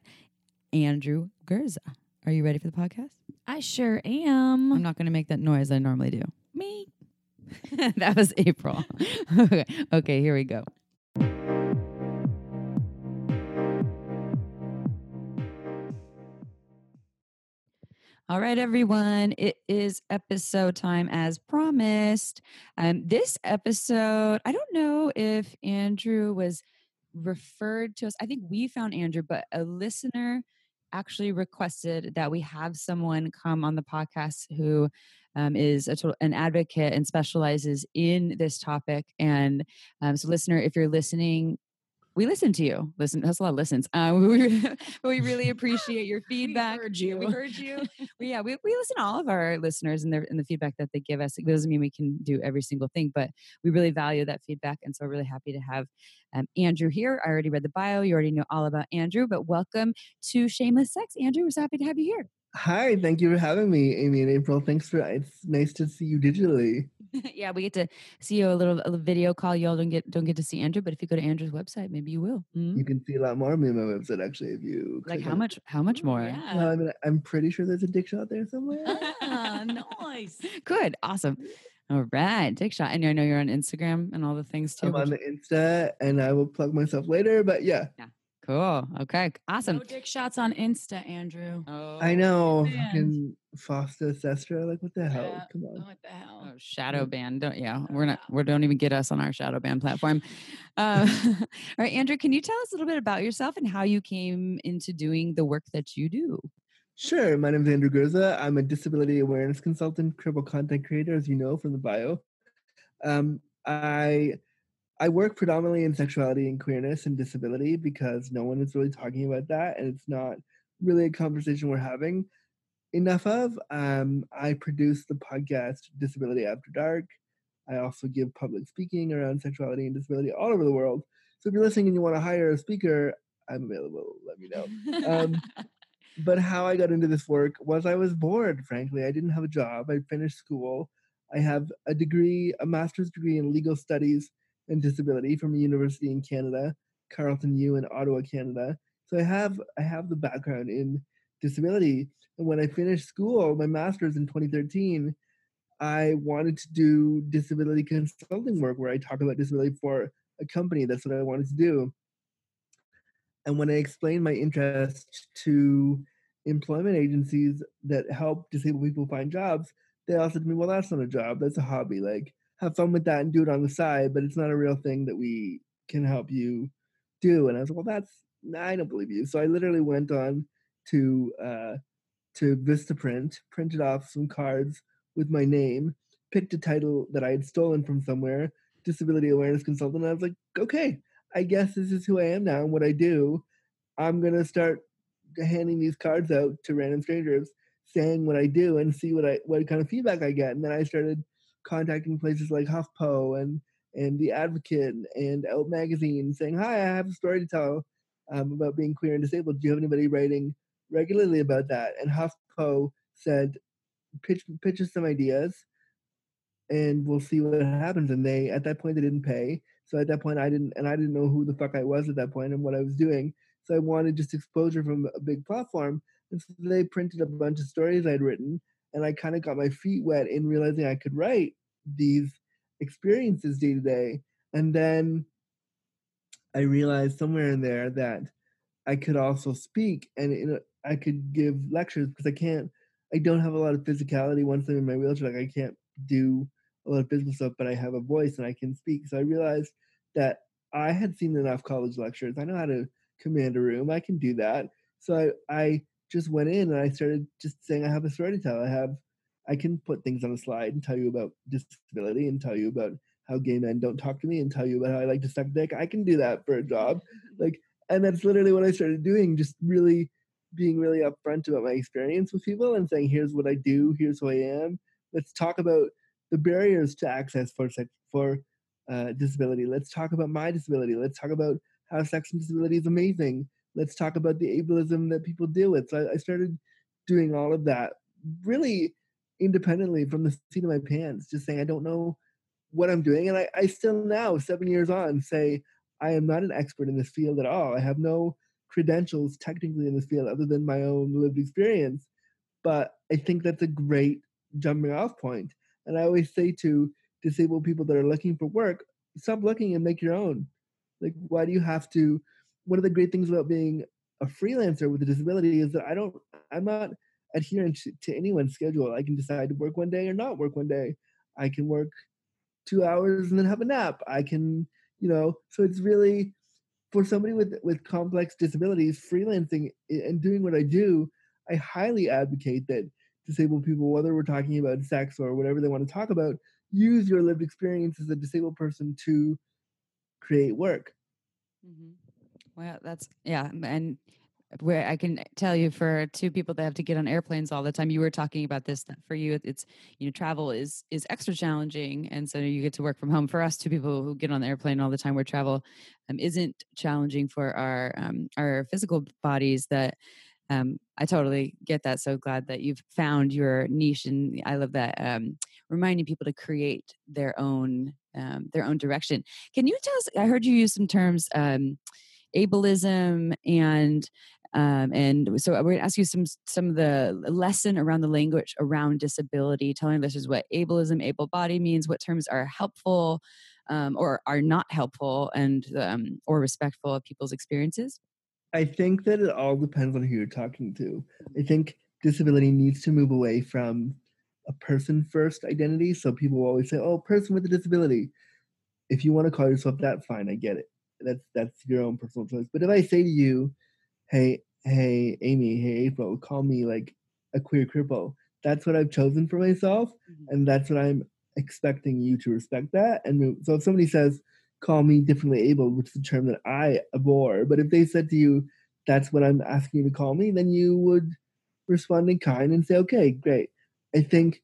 Andrew Gurza. Are you ready for the podcast? I sure am. I'm not going to make that noise I normally do. Me. that was April. okay. okay, here we go. All right, everyone. It is episode time as promised. Um, this episode, I don't know if Andrew was referred to us. I think we found Andrew, but a listener actually requested that we have someone come on the podcast who um, is a total, an advocate and specializes in this topic. And um, so, listener, if you're listening, we listen to you. Listen, that's a lot of listens. Uh, we, we really appreciate your feedback. We heard you. We heard you. we, yeah, we, we listen to all of our listeners and, their, and the feedback that they give us. It doesn't mean we can do every single thing, but we really value that feedback. And so, we're really happy to have um, Andrew here. I already read the bio. You already know all about Andrew, but welcome to Shameless Sex. Andrew, we're so happy to have you here. Hi, thank you for having me, Amy and April. Thanks for it's nice to see you digitally. yeah, we get to see you a little, a little video call. Y'all don't get don't get to see Andrew, but if you go to Andrew's website, maybe you will. Mm-hmm. You can see a lot more of me on my website actually if you like how much how much more? Yeah. Well, I mean, I'm pretty sure there's a dick shot there somewhere. nice. Good. Awesome. All right, dick shot. And I know you're on Instagram and all the things too. I'm on the Insta and I will plug myself later, but yeah. Yeah. Cool. Okay. Awesome. No dick shots on Insta, Andrew. Oh, I know. Fucking FOSTA SESTA. Like, what the hell? Yeah. Come on. What the hell? Oh, shadow ban. Don't. Yeah. We're not. We don't even get us on our shadow ban platform. Uh, all right, Andrew. Can you tell us a little bit about yourself and how you came into doing the work that you do? Sure. My name is Andrew Gurza. I'm a disability awareness consultant, cripple content creator, as you know from the bio. Um, I I work predominantly in sexuality and queerness and disability because no one is really talking about that, and it's not really a conversation we're having enough of. Um, I produce the podcast Disability After Dark. I also give public speaking around sexuality and disability all over the world. So if you're listening and you want to hire a speaker, I'm available. Let me know. Um, but how I got into this work was I was bored, frankly. I didn't have a job. I finished school. I have a degree, a master's degree in legal studies and disability from a university in Canada, Carleton U in Ottawa, Canada. So I have I have the background in disability. And when I finished school, my master's in 2013, I wanted to do disability consulting work where I talk about disability for a company. That's what I wanted to do. And when I explained my interest to employment agencies that help disabled people find jobs, they all said to me, Well, that's not a job, that's a hobby. Like, have fun with that and do it on the side, but it's not a real thing that we can help you do. And I was like, well, that's I don't believe you. So I literally went on to uh, to Vistaprint, printed off some cards with my name, picked a title that I had stolen from somewhere, disability awareness consultant. I was like, okay, I guess this is who I am now and what I do. I'm gonna start handing these cards out to random strangers, saying what I do and see what I what kind of feedback I get. And then I started contacting places like HuffPo and and The Advocate and Out Magazine saying, Hi, I have a story to tell um, about being queer and disabled. Do you have anybody writing regularly about that? And HuffPo said, pitch, pitch us some ideas and we'll see what happens. And they, at that point, they didn't pay. So at that point, I didn't, and I didn't know who the fuck I was at that point and what I was doing. So I wanted just exposure from a big platform. And so they printed a bunch of stories I'd written and I kind of got my feet wet in realizing I could write these experiences day to day. And then I realized somewhere in there that I could also speak and I could give lectures because I can't, I don't have a lot of physicality once I'm in my wheelchair. Like I can't do a lot of physical stuff, but I have a voice and I can speak. So I realized that I had seen enough college lectures. I know how to command a room. I can do that. So I, I just went in and I started just saying I have a story to tell. I have I can put things on a slide and tell you about disability and tell you about how gay men don't talk to me and tell you about how I like to suck dick. I can do that for a job. Like and that's literally what I started doing, just really being really upfront about my experience with people and saying, here's what I do, here's who I am. Let's talk about the barriers to access for sex for uh, disability. Let's talk about my disability. Let's talk about how sex and disability is amazing let's talk about the ableism that people deal with. So I, I started doing all of that really independently from the seat of my pants, just saying I don't know what I'm doing. And I, I still now, seven years on, say I am not an expert in this field at all. I have no credentials technically in this field other than my own lived experience. But I think that's a great jumping off point. And I always say to disabled people that are looking for work, stop looking and make your own. Like, why do you have to one of the great things about being a freelancer with a disability is that I don't, I'm not adhering to, to anyone's schedule. I can decide to work one day or not work one day. I can work two hours and then have a nap. I can, you know, so it's really for somebody with with complex disabilities, freelancing and doing what I do, I highly advocate that disabled people, whether we're talking about sex or whatever they want to talk about, use your lived experience as a disabled person to create work. Mm-hmm. Well, that's yeah, and where I can tell you for two people that have to get on airplanes all the time, you were talking about this for you. It's you know travel is is extra challenging, and so you get to work from home. For us, two people who get on the airplane all the time, where travel um, isn't challenging for our um, our physical bodies. That um, I totally get that. So glad that you've found your niche, and I love that um, reminding people to create their own um, their own direction. Can you tell us? I heard you use some terms. Um, ableism and um, and so we're going to ask you some some of the lesson around the language around disability, telling listeners what ableism, able body means, what terms are helpful um, or are not helpful, and um, or respectful of people's experiences. I think that it all depends on who you're talking to. I think disability needs to move away from a person first identity. So people always say, "Oh, person with a disability." If you want to call yourself that, fine, I get it. That's that's your own personal choice. But if I say to you, "Hey, hey Amy, hey April, call me like a queer cripple. That's what I've chosen for myself, mm-hmm. and that's what I'm expecting you to respect that. And so if somebody says, call me differently able, which is a term that I abhor, but if they said to you, that's what I'm asking you to call me, then you would respond in kind and say, okay, great. I think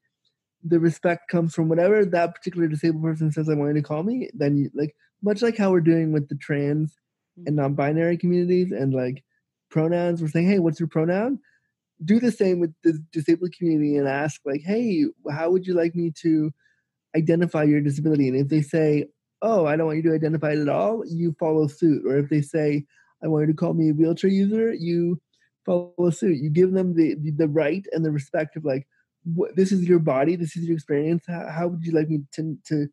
the respect comes from whatever that particular disabled person says I want you to call me. Then, you, like much like how we're doing with the trans and mm-hmm. non-binary communities, and like pronouns. We're saying, hey, what's your pronoun? Do the same with the disabled community and ask, like, hey, how would you like me to identify your disability? And if they say, oh, I don't want you to identify it at all, you follow suit. Or if they say, I want you to call me a wheelchair user, you follow suit. You give them the, the, the right and the respect of like, what, this is your body, this is your experience. How, how would you like me to, to,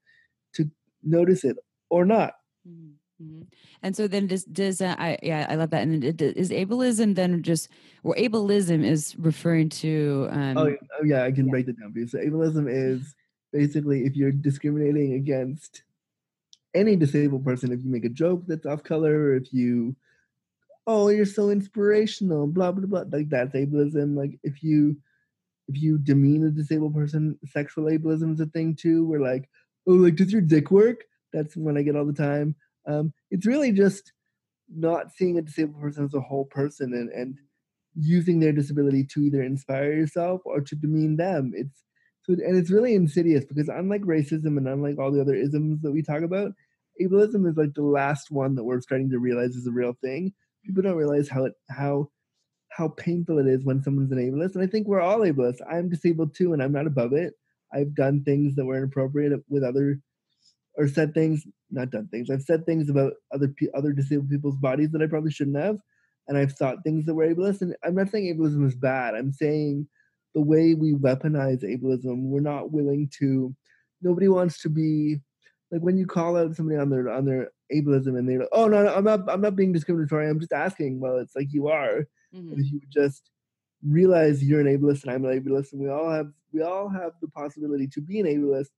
to notice it or not? Mm-hmm. Mm-hmm. And so then does does uh, I yeah I love that and it, is ableism then just or ableism is referring to um, oh, oh yeah I can yeah. break that down for you. So ableism is basically if you're discriminating against any disabled person if you make a joke that's off color or if you oh you're so inspirational blah blah blah like that's ableism like if you if you demean a disabled person sexual ableism is a thing too where like oh like does your dick work that's when I get all the time um, it's really just not seeing a disabled person as a whole person and, and using their disability to either inspire yourself or to demean them. It's so and it's really insidious because unlike racism and unlike all the other isms that we talk about, ableism is like the last one that we're starting to realize is a real thing. People don't realize how it how how painful it is when someone's an ableist. And I think we're all ableist. I'm disabled too, and I'm not above it. I've done things that were inappropriate with other or said things, not done things. I've said things about other other disabled people's bodies that I probably shouldn't have, and I've thought things that were ableist. And I'm not saying ableism is bad. I'm saying the way we weaponize ableism, we're not willing to. Nobody wants to be like when you call out somebody on their on their ableism and they're like, "Oh no, no I'm not. I'm not being discriminatory. I'm just asking." Well, it's like you are. Mm-hmm. If you just realize you're an ableist and I'm an ableist, and we all have we all have the possibility to be an ableist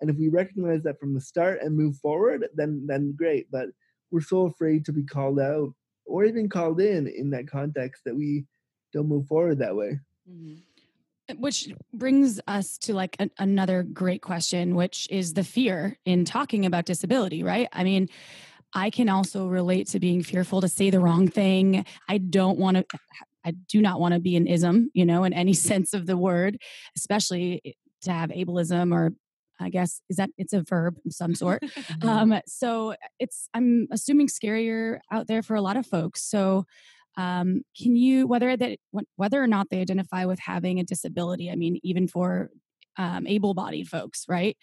and if we recognize that from the start and move forward, then then great. But we're so afraid to be called out or even called in in that context that we don't move forward that way. Mm-hmm. Which brings us to like another great question, which is the fear in talking about disability, right? I mean, I can also relate to being fearful to say the wrong thing. I don't want to I do not want to be an ism, you know, in any sense of the word, especially to have ableism or I guess is that it's a verb of some sort. Mm-hmm. um, so it's I'm assuming scarier out there for a lot of folks. So um, can you whether that whether or not they identify with having a disability? I mean, even for um, able-bodied folks, right?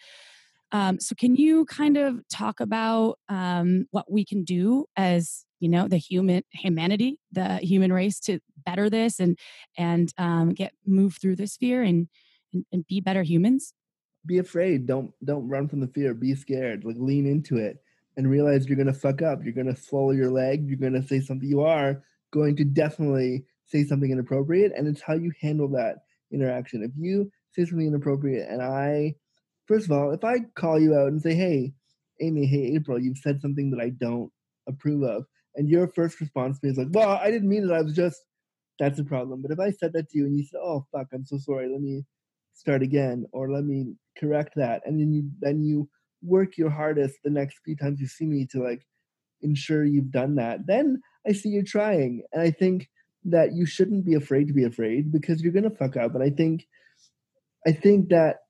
Um, so can you kind of talk about um, what we can do as you know the human humanity, the human race to better this and and um, get move through this fear and, and, and be better humans? Be afraid. Don't don't run from the fear. Be scared. Like lean into it and realize you're gonna fuck up. You're gonna swallow your leg. You're gonna say something. You are going to definitely say something inappropriate, and it's how you handle that interaction. If you say something inappropriate, and I, first of all, if I call you out and say, "Hey, Amy, hey April, you've said something that I don't approve of," and your first response to me is like, "Well, I didn't mean it. I was just." That's a problem. But if I said that to you and you said, "Oh fuck, I'm so sorry. Let me start again," or "Let me correct that," and then you then you work your hardest the next few times you see me to like ensure you've done that, then I see you're trying. And I think that you shouldn't be afraid to be afraid because you're gonna fuck up. And I think I think that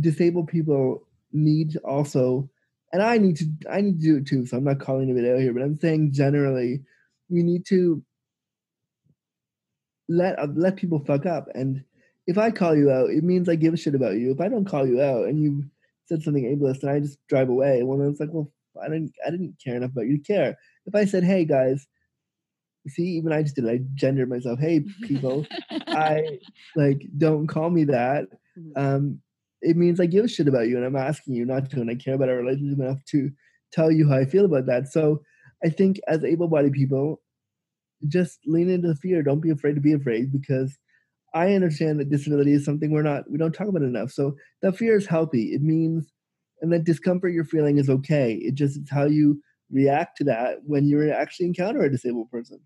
disabled people need also and I need to I need to do it too, so I'm not calling it out here, but I'm saying generally we need to let let people fuck up. And if I call you out, it means I give a shit about you. If I don't call you out and you said something ableist and I just drive away, well then it's like, well, I didn't I didn't care enough about you to care. If I said, hey guys, see, even I just did it, I gendered myself, hey people, I like don't call me that. Mhm. Um, it means I give a shit about you and I'm asking you not to, and I care about our relationship enough to tell you how I feel about that. So I think as able bodied people, just lean into the fear. Don't be afraid to be afraid because I understand that disability is something we're not we don't talk about enough. So that fear is healthy. It means and that discomfort you're feeling is okay. It just it's how you react to that when you actually encounter a disabled person.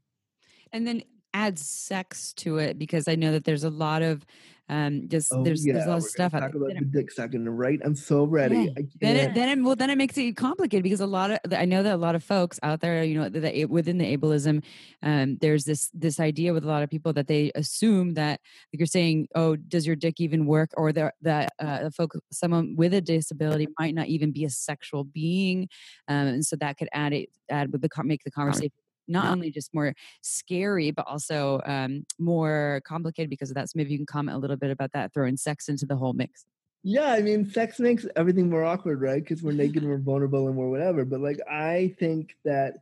and then add sex to it because I know that there's a lot of um just Oh there's yeah, there's a lot we're of stuff out talk about the dick sucking, right? I'm so ready. Yeah. Then it then it, well then it makes it complicated because a lot of I know that a lot of folks out there you know that within the ableism um there's this this idea with a lot of people that they assume that like you're saying oh does your dick even work or the that uh the folk someone with a disability might not even be a sexual being um and so that could add it add with the make the conversation not only just more scary but also um more complicated because of that so maybe you can comment a little bit about that throwing sex into the whole mix Yeah, I mean, sex makes everything more awkward, right? Because we're naked and we're vulnerable and we're whatever. But like, I think that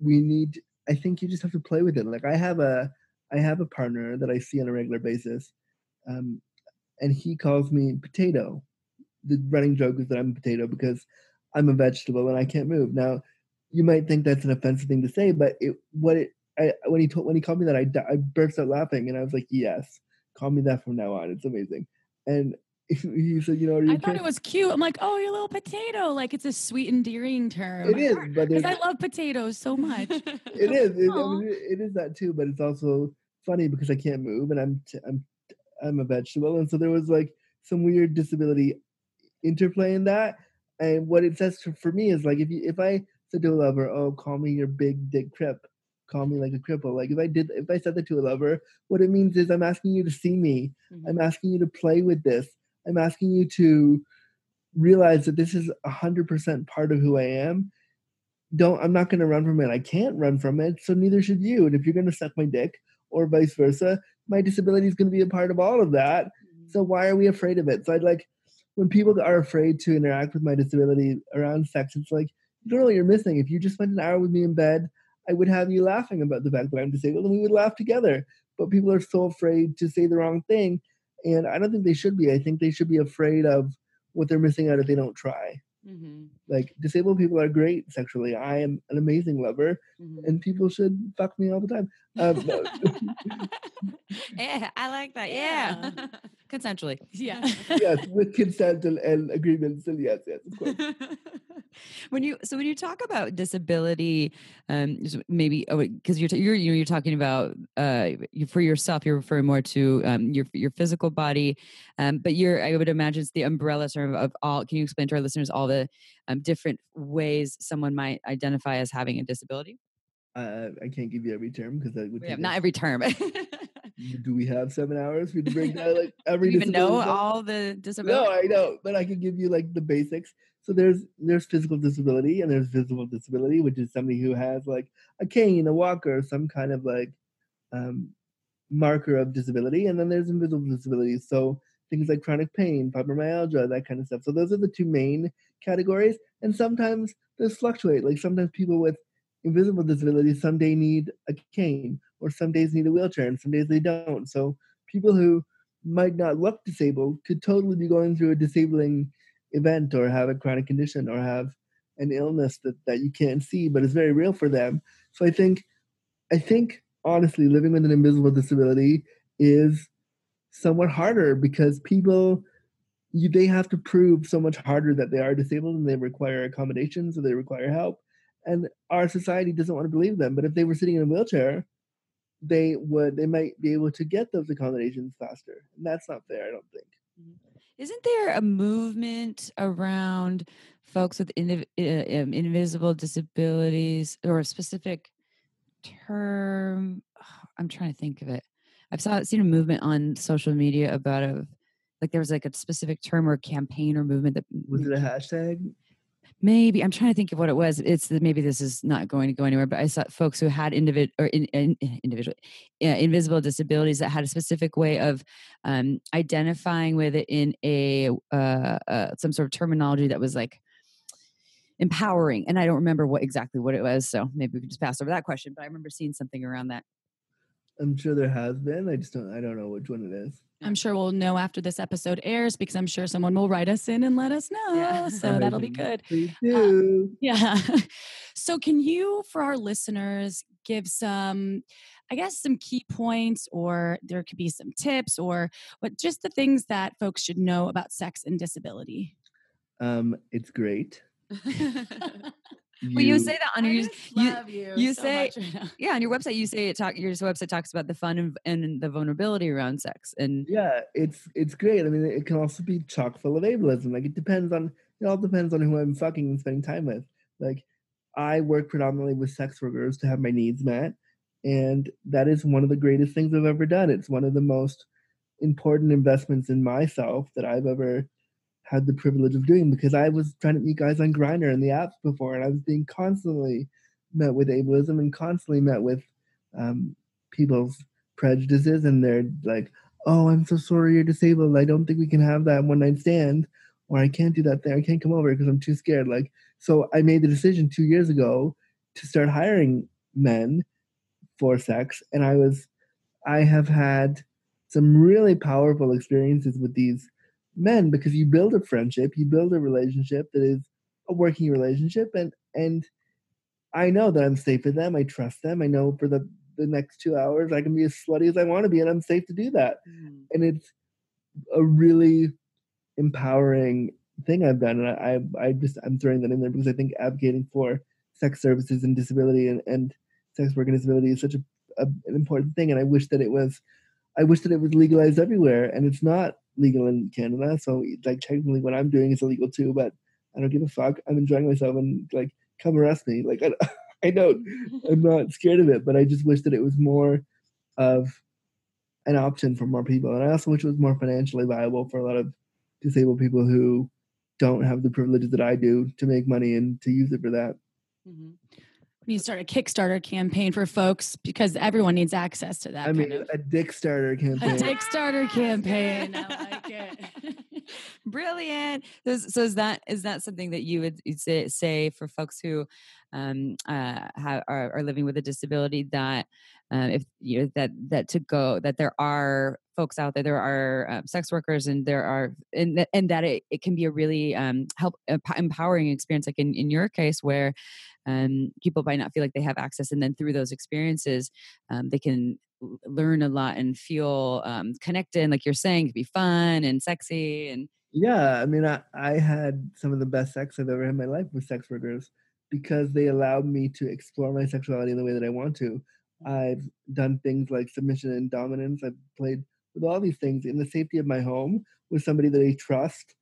we need. I think you just have to play with it. Like, I have a, I have a partner that I see on a regular basis, um, and he calls me potato. The running joke is that I'm a potato because I'm a vegetable and I can't move. Now, you might think that's an offensive thing to say, but it what it I when he told when he called me that I I burst out laughing and I was like, yes, call me that from now on. It's amazing. And he said, you know, are you I thought it was cute. I'm like, oh, your little potato. Like it's a sweet, endearing term. It is, but Because I love potatoes so much. it is. It, I Aw. mean, it, it is that too, but it's also funny because I can't move and I'm t- I'm I'm a vegetable, and so there was like some weird disability interplay in that. And what it says for, for me is like if you if I said to a lover, "Oh, call me your big dick crip," call me like a cripple. Like if I did if I said that to a lover, what it means is I'm asking you to see me. Mm-hmm. I'm asking you to play with this. I'm asking you to realize that this is a hundred percent part of who I am. Don't I'm not gonna run from it. I can't run from it, so neither should you. And if you're gonna suck my dick or vice versa, my disability is gonna be a part of all of that. Mm-hmm. So why are we afraid of it? So I'd like when people are afraid to interact with my disability around sex, it's like you don't know what you're missing. If you just spent an hour with me in bed, I would have you laughing about the fact that I'm disabled and we would laugh together. But people are so afraid to say the wrong thing. And I don't think they should be. I think they should be afraid of what they're missing out if they don't try. Mm-hmm. Like disabled people are great sexually. I am an amazing lover, Mm-hmm. and people should fuck me all the time. Um, no. yeah, I like that. Yeah, consensually. yeah. yes, with consent and, agreements and agreement. Yes, yes, of course. When you so when you talk about disability, um, maybe because you're you're you know, you're talking about uh for yourself, you're referring more to um your your physical body, um, but you're I would imagine it's the umbrella term of all. Can you explain to our listeners all the um, different ways someone might identify as having a disability? Uh, I can't give you every term because that would Yeah, not us- every term. Do we have seven hours for to break down like every? Do you even know all the disabilities? No, I know, but I can give you like the basics. So there's there's physical disability and there's visible disability, which is somebody who has like a cane, a walker, some kind of like um, marker of disability, and then there's invisible disabilities. So things like chronic pain, fibromyalgia, that kind of stuff. So those are the two main categories, and sometimes those fluctuate. Like sometimes people with invisible disabilities someday need a cane, or some days need a wheelchair, and some days they don't. So people who might not look disabled could totally be going through a disabling event or have a chronic condition or have an illness that, that you can't see but it's very real for them so i think i think honestly living with an invisible disability is somewhat harder because people you, they have to prove so much harder that they are disabled and they require accommodations or they require help and our society doesn't want to believe them. But if they were sitting in a wheelchair, they would they might be able to get those accommodations faster, and that's not fair. I don't think. Mm-hmm. Isn't there a movement around folks with indiv- uh, um, invisible disabilities or a specific term? I'm trying to think of it. I've saw seen a movement on social media about a like there was like a specific term or campaign or movement that Was it a hashtag? Maybe I'm trying to think of what it was. It's maybe this is not going to go anywhere, but I saw folks who had individual or in, in, individual yeah, invisible disabilities that had a specific way of um, identifying with it in a uh, uh, some sort of terminology that was like empowering. And I don't remember what exactly what it was, so maybe we can just pass over that question. But I remember seeing something around that. I'm sure there has been. I just don't. I don't know which one it is. I'm sure we'll know after this episode airs because I'm sure someone will write us in and let us know. Yeah. So that'll be good. Please do. Yeah. so, can you, for our listeners, give some, I guess, some key points, or there could be some tips, or what just the things that folks should know about sex and disability? um, it's great. Well, you say that on your you, you. you say- yeah on your website. You say it talk your website talks about the fun and, and the vulnerability around sex and yeah it's it's great i mean it can also be chock full of ableism like it depends on it all depends on who i'm fucking and spending time with like i work predominantly with sex workers to have my needs met and that is one of the greatest things i've ever done it's one of the most important investments in myself that i've ever had the privilege of doing because i was trying to meet guys on Grindr and the apps before and i was being constantly met with ableism and constantly met with um, people's prejudices and they're like oh, I'm so sorry you're disabled. I don't think we can have that one night stand, or I can't do that thing. I can't come over because I'm too scared. Like, so I made the decision two years ago to start hiring men for sex, and I was, I have had some really powerful experiences with these men because you build a friendship, you build a relationship that is a working relationship, and and I know that I'm safe with them. I trust them. I know for the the next two hours I can be as slutty as I want to be, and I'm safe to do that mm. and it's a really empowering thing I've done. And I, I, I just I'm throwing that in there because I think advocating for sex services and disability and, and sex work and disability is such a, a an important thing. And I wish that it was, I wish that it was legalized everywhere. And it's not legal in Canada, so like technically what I'm doing is illegal too. But I don't give a fuck. I'm enjoying myself and like come arrest me. Like I, I don't. I'm not scared of it, but I just wish that it was more of an option for more people. And I also wish it was more financially viable for a lot of disabled people who don't have the privileges that I do to make money and to use it for that. We need to start a Kickstarter campaign for folks because everyone needs access to that. I kind mean, of. a dick starter A campaign. Kickstarter campaign. I like it. brilliant so, is- so is that is that something that you would you'd say, say for folks who um uh have, are, are living with a disability that um if you know that that to go that there are folks out there there are um, sex workers and there are and that, and that it, it can be a really um help empowering experience like in in your case where um people might not feel like they have access and then through those experiences um, they can learn a lot and feel um, connected and like you're saying it can be fun and sexy and Yeah, I mean, I, I had some of the best sex I've ever had in my life with sex workers because they allowed me to explore my sexuality in the way that I want to. I've done things like submission and dominance. I've played with all these things in the safety of my home with somebody that I trust.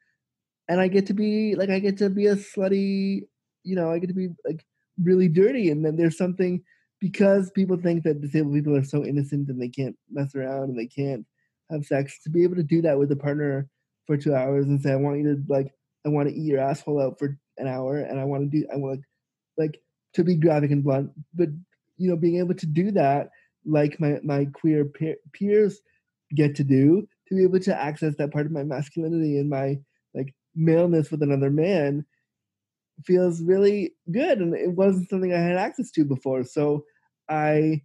And I get to be like, I get to be a slutty, you know, I get to be like really dirty. And then there's something because people think that disabled people are so innocent and they can't mess around and they can't have sex to be able to do that with a partner for two hours and say, I want you to like, I want to eat your asshole out for an hour, and I want to do, I want like to be graphic and blunt, but you know, being able to do that, like my my queer peer, peers get to do, to be able to access that part of my masculinity and my like maleness with another man, feels really good, and it wasn't something I had access to before. So I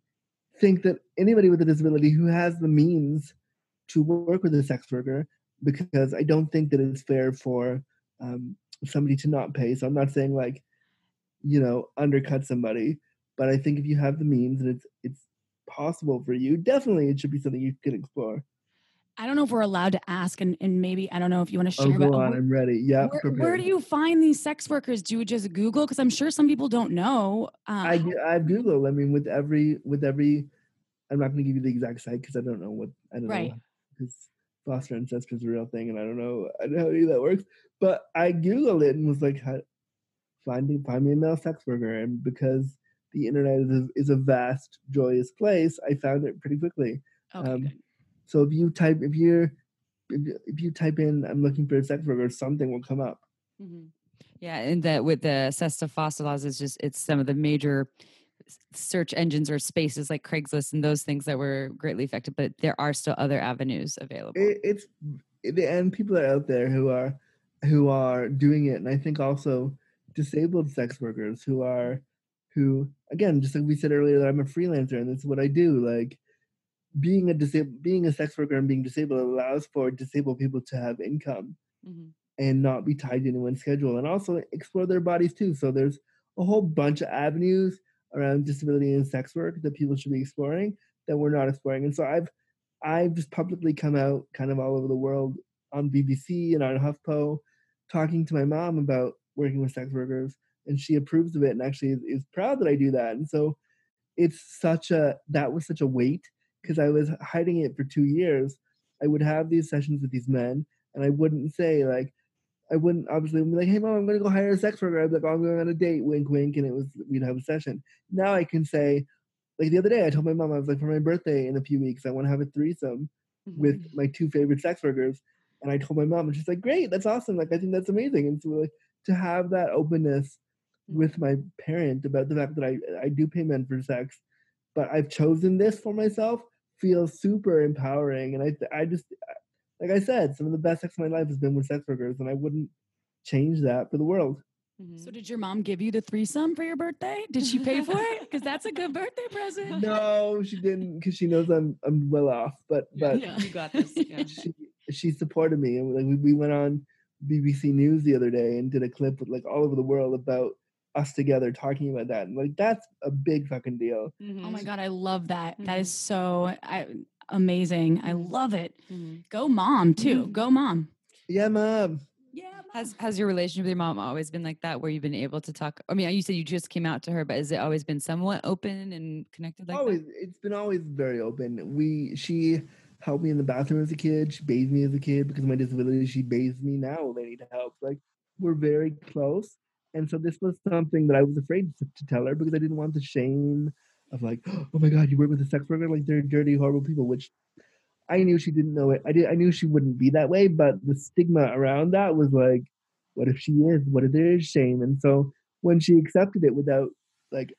think that anybody with a disability who has the means to work with a sex worker because I don't think that it's fair for um, somebody to not pay. So I'm not saying like, you know, undercut somebody, but I think if you have the means and it's it's possible for you, definitely it should be something you can explore. I don't know if we're allowed to ask, and, and maybe I don't know if you want to Oh, share. go but on. where, I'm ready. Yeah. where, where do you find these sex workers? Do you just Google? Because I'm sure some people don't know. Um, I I Google. I mean, with every with every, I'm not going to give you the exact site because I don't know what I don't Right. know because FOSTA and SESTA is a real thing, and I don't know I don't know how any of that works. But I Googled it and was like, how, finding find me a male sex worker, and because the internet is a, is a vast, joyous place, I found it pretty quickly. okay, um. So if you type if you're if, you- if you type in I'm looking for a sex worker, something will come up. Mm-hmm. Yeah, and that with the SESTA FOSTA laws, it's just it's some of the major search engines or spaces like Craigslist and those things that were greatly affected. But there are still other avenues available. it, it's and people are out there who are who are doing it and i think also disabled sex workers who are who again just like we said earlier that i'm a freelancer and that's what i do like being a disabled being a sex worker and being disabled allows for disabled people to have income Mhm. and not be tied to anyone's schedule and also explore their bodies too so there's a whole bunch of avenues around disability and sex work that people should be exploring that we're not exploring and so i've i've just publicly come out kind of all over the world on bbc and on huffpo talking to my mom about working with sex workers and she approves of it and actually is, is proud that i do that and so it's such a that was such a weight because i was hiding it for two years i would have these sessions with these men and i wouldn't say like I wouldn't obviously be like, "Hey, mom, I'm gonna go hire a sex worker." I'd be like, "Oh, I'm going on a date." Wink, wink, and it was we'd have a session. Now I can say, like the other day, I told my mom I was like, for my birthday in a few weeks, I want to have a threesome with mm-hmm. my two favorite sex workers, and I told my mom, and she's like, "Great, that's awesome! Like, I think that's amazing." And so, like, to have that openness with my parent about the fact that I I do pay men for sex, but I've chosen this for myself feels super empowering, and I I just like I said, some of the best sex of my life has been with sex workers, and I wouldn't change that for the world. Mhm. So did your mom give you the threesome for your birthday? Did she pay for it? Because that's a good birthday present. No, she didn't, because she knows I'm I'm well off. But but Yeah. you got this. Yeah. she she supported me, and like we, we went on BBC News the other day and did a clip with like all over the world about us together talking about that, like that's a big fucking deal. Mm-hmm. Oh my mm-hmm. god, I love that. That is mm-hmm. so I, amazing. I love it. Mhm. Go mom too. Go mom. Yeah, mom. Yeah. Has has your relationship with your mom always been like that, where you've been able to talk? I mean, you said you just came out to her, but has it always been somewhat open and connected like always, that? it's been always very open. We she helped me in the bathroom as a kid. She bathed me as a kid because of my disability. She bathes me now when I need help. Like we're very close, and so this was something that I was afraid to, tell her because I didn't want the shame of like, oh my god, you work with a sex worker, like they're dirty, horrible people. Which I knew she didn't know it. I did. I knew she wouldn't be that way, but the stigma around that was like, what if she is? What if there is shame? And so when she accepted it without like,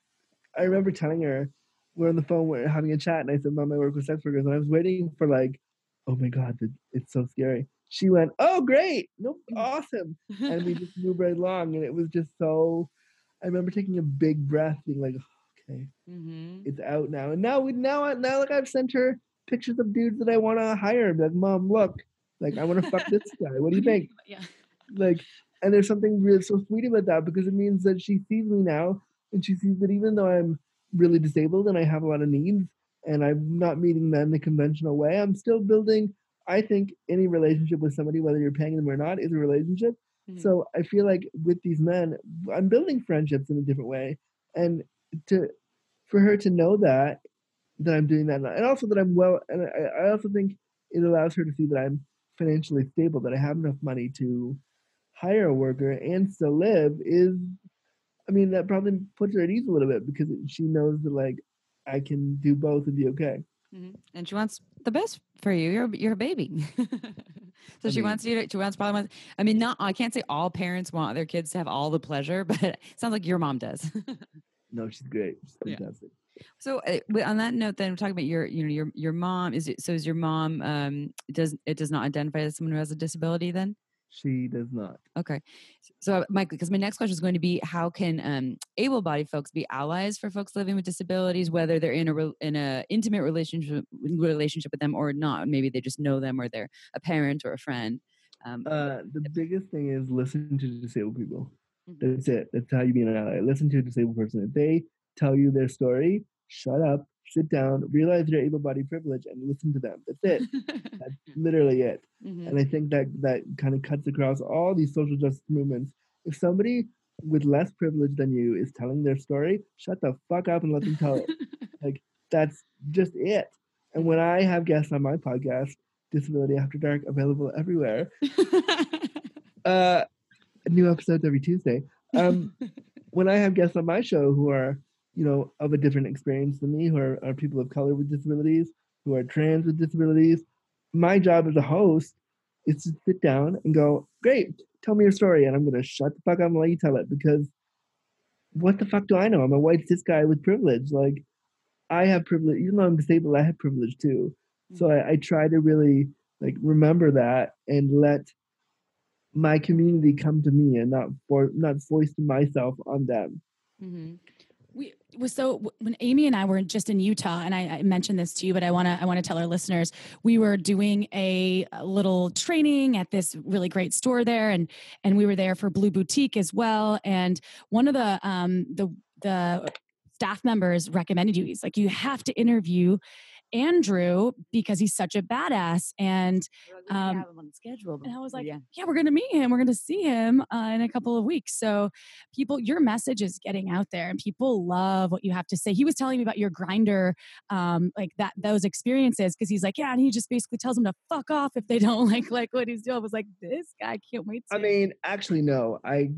I remember telling her we're on the phone, we're having a chat, and I said, "Mom, I work with sex workers," and I was waiting for like, oh my god, it's so scary. She went, "Oh, great, nope, awesome," and we just moved right along, and it was just so. I remember taking a big breath, being like, "Okay, hmm it's out now." And now we now I- now like I've sent her pictures of dudes that I want to hire. Be like, "Mom, look, like I want to fuck this guy. What do you think?" Yeah. like and there's something really so sweet about that because it means that she sees me now and she sees that even though i'm really disabled and i have a lot of needs and i'm not meeting men the conventional way i'm still building i think any relationship with somebody whether you're paying them or not is a relationship. Mhm. so i feel like with these men i'm building friendships in a different way. And to for her to know that that i'm doing that and also that i'm well and i, I also think it allows her to see that i'm financially stable that i have enough money to hire a worker and still live is i mean that probably puts her at ease a little bit because she knows that like i can do both and be okay Mhm. And she wants the best for you. You're you're a baby. so I she mean- wants you to. She wants probably wants. I mean, not. I can't say all parents want their kids to have all the pleasure, but it sounds like your mom does. no she's great she's Yeah. so uh, on that note, then we're talking about your, you know, your your mom. Is it so? Is your mom um does it does not identify as someone who has a disability? Then she does not okay. So, Mike, because my next question is going to be, how can um, able-bodied folks be allies for folks living with disabilities, whether they're in a re- in a intimate relationship relationship with them or not? Maybe they just know them, or they're a parent or a friend. Um, uh the biggest thing is listen to disabled people Mhm. that's it that's how you be an ally listen to a disabled person if they tell you their story shut up sit down, realize your able-bodied privilege, and listen to them. That's it. That's literally it. Mhm. And I think that that kind of cuts across all these social justice movements. If somebody with less privilege than you is telling their story, shut the fuck up and let them tell it. like that's just it. And when I have guests on my podcast, Disability After Dark, available everywhere, uh, new episodes every Tuesday. Um, when I have guests on my show who are, you know, of a different experience than me, who are, are people of color with disabilities, who are trans with disabilities, my job as a host is to sit down and go, great, tell me your story. And I'm going to shut the fuck up and let you tell it because what the fuck do I know? I'm a white cis guy with privilege. Like, I have privilege, even though I'm disabled, I have privilege too. So I, I try to really like remember that and let my community come to me and not for not foist myself on them. Mhm. Was so when Amy and I were just in Utah, and I, I mentioned this to you, but I want to I want to tell our listeners we were doing a, a little training at this really great store there, and and we were there for Blue Boutique as well. And one of the um the the staff members recommended you. He's like, you have to interview Andrew because he's such a badass. And Um, have him on the schedule. and I was like, yeah. yeah, we're going to meet him. We're going to see him uh, in a couple of weeks. So, people, your message is getting out there, and people love what you have to say. He was telling me about your Grindr, um, like that those experiences, because he's like, yeah, and he just basically tells them to fuck off if they don't like like what he's doing. I was like, this guy can't wait. To. I mean, actually, no. I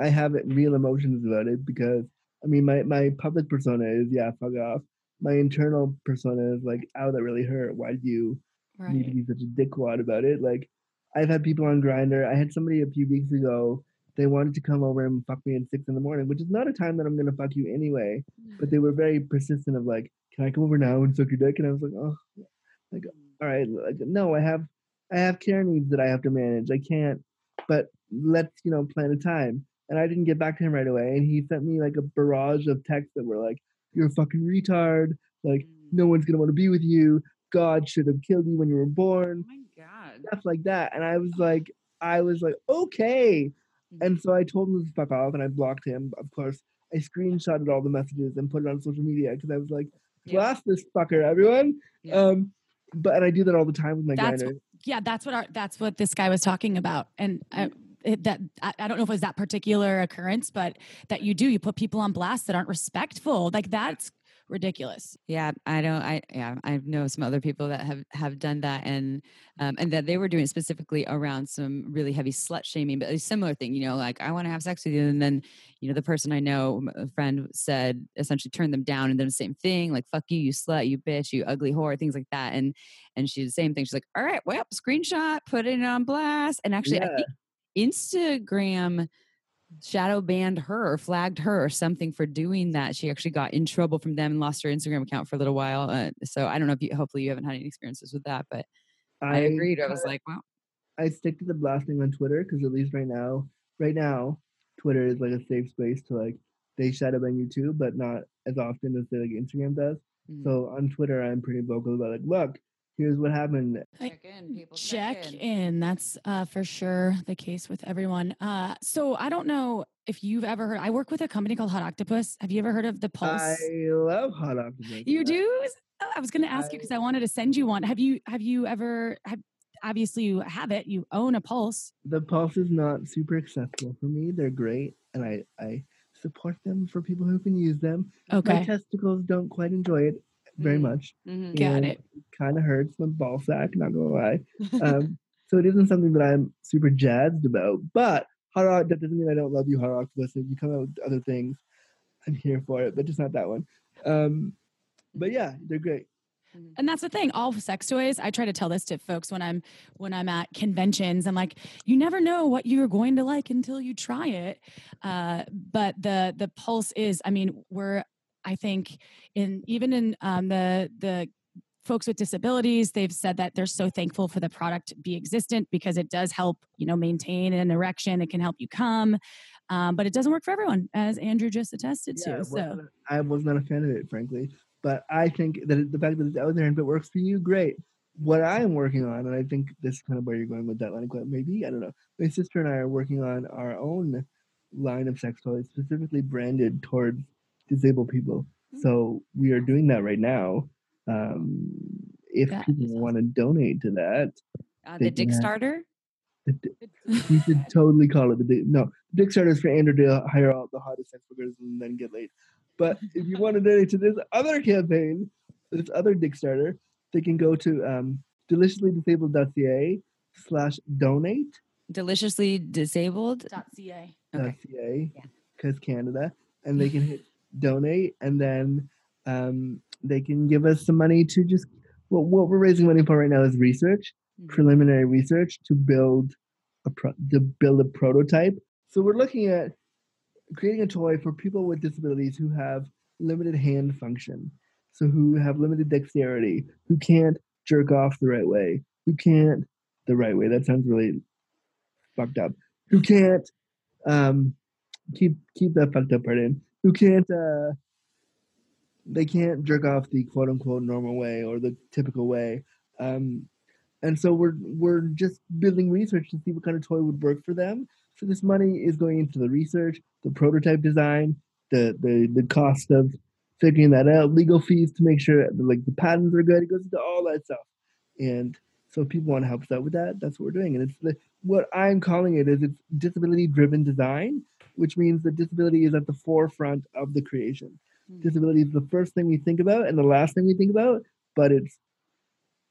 I have real emotions about it because I mean, my my public persona is yeah, fuck off. My internal persona is like, ow, that really hurt. Why did you need to be such a dickwad about it? Like, I've had people on Grindr. I had somebody a few weeks ago. They wanted to come over and fuck me at six in the morning, which is not a time that I'm gonna fuck you anyway. Mm. But they were very persistent of like, can I come over now and suck your dick? And I was like, oh, like, all right, like, no, I have, I have care needs that I have to manage. I can't. But let's you know plan a time. And I didn't get back to him right away. And he sent me like a barrage of texts that were like, you're a fucking retard. Like, mm. no one's gonna want to be with you. God should have killed you when you were born Oh my god. stuff like that. And I was like, I was like, okay. Mm-hmm. And so I told him to fuck off and I blocked him. Of course, I screenshotted all the messages and put it on social media because I was like, Yeah. blast this fucker, everyone. Yeah. Um, but and I do that all the time with my That's Grindr. yeah, that's what our that's what this guy was talking about, and. I, it, that I, I don't know if it was that particular occurrence, but that you do you put people on blast that aren't respectful. Like that's ridiculous. Yeah, I don't. I yeah, I know some other people that have have done that, and um, and that they were doing it specifically around some really heavy slut shaming, but a similar thing. You know, like I want to have sex with you, and then you know the person I know, a friend said essentially turned them down, and then the same thing, like fuck you, you slut, you bitch, you ugly whore, things like that. And and she's the same thing. She's like, all right, well, screenshot, put it on blast, and actually, I think Instagram shadow banned her or flagged her or something for doing that. She actually got in trouble from them and lost her Instagram account for a little while. Uh, so I don't know if you, hopefully you haven't had any experiences with that, but I, agreed. I was like, well, I stick to the blasting on Twitter because at least right now, right now, Twitter is like a safe space to like they shadow ban you too, but not as often as they, like Instagram does. mhm. So on Twitter, I'm pretty vocal about like, look, here's what happened. check in, people check in. That's uh, for sure the case with everyone. Uh, so I don't know if you've ever heard. I work with a company called Hot Octopus. Have you ever heard of the Pulse? I love hot octopus. you do? Oh, I was going to ask you because I wanted to send you one. Have you? Have you ever? Have, obviously, you have it. You own a Pulse. the pulse is not super accessible for me. They're great, and I I support them for people who can use them. My Okay, testicles don't quite enjoy it very Mm. much. Mhm. got and it. Kind of hurts my ball sack. Not gonna lie. Um, so it isn't something that I'm super jazzed about. But hot Oc- that doesn't mean I don't love you, hot octopus. If you come out with other things, I'm here for it, but just not that one. Um, but yeah, they're great. And that's the thing. All sex toys. I try to tell this to folks when I'm when I'm at conventions. I'm like, you never know what you're going to like until you try it. Uh, but the the pulse is. I mean, we're. I think in even in um, the the folks with disabilities they've said that they're so thankful for the product to be existent because it does help you know maintain an erection it can help you come um, but it doesn't work for everyone as andrew just attested Yeah, to so wasn't was not a fan of it, frankly. But I think that the fact that it's out there and if it works for you, great. What I am working on, and I think this is kind of where you're going with that line of question, maybe, I don't know. My sister and I are working on our own line of sex toys, specifically branded towards disabled people. So we are doing that right now. Um, if That people is want to donate to that, Uh, the Dick Starter. the di- we should totally call it the Dick. No, Dick Starter is for Andrew to hire all the hottest sex workers and then get laid. But if you want to donate to this other campaign, this other Dick Starter, they can go to um, deliciouslydisabled.ca slash donate Deliciously disabled. .ca. Okay. .ca Yeah. because Canada, and they can hit donate, and then um, they can give us some money to just what what we're raising money for right now is research, Mhm. preliminary research to build a pro, to build a prototype. So we're looking at creating a toy for people with disabilities who have limited hand function, so who have limited dexterity, who can't jerk off the right way, who can't the right way. That sounds really fucked up. Who can't um, keep keep that fucked up part in? Who can't uh, they can't jerk off the quote unquote normal way or the typical way. Um, and so we're we're just building research to see what kind of toy would work for them. So this money is going into the research, the prototype design, the the the cost of figuring that out, legal fees to make sure that, like the patents are good. It goes into all that stuff. And so if people want to help us out with that, that's what we're doing. And it's the what I'm calling it is it's disability driven design, which means that disability is at the forefront of the creation. Hmm. Disability is the first thing we think about and the last thing we think about but it's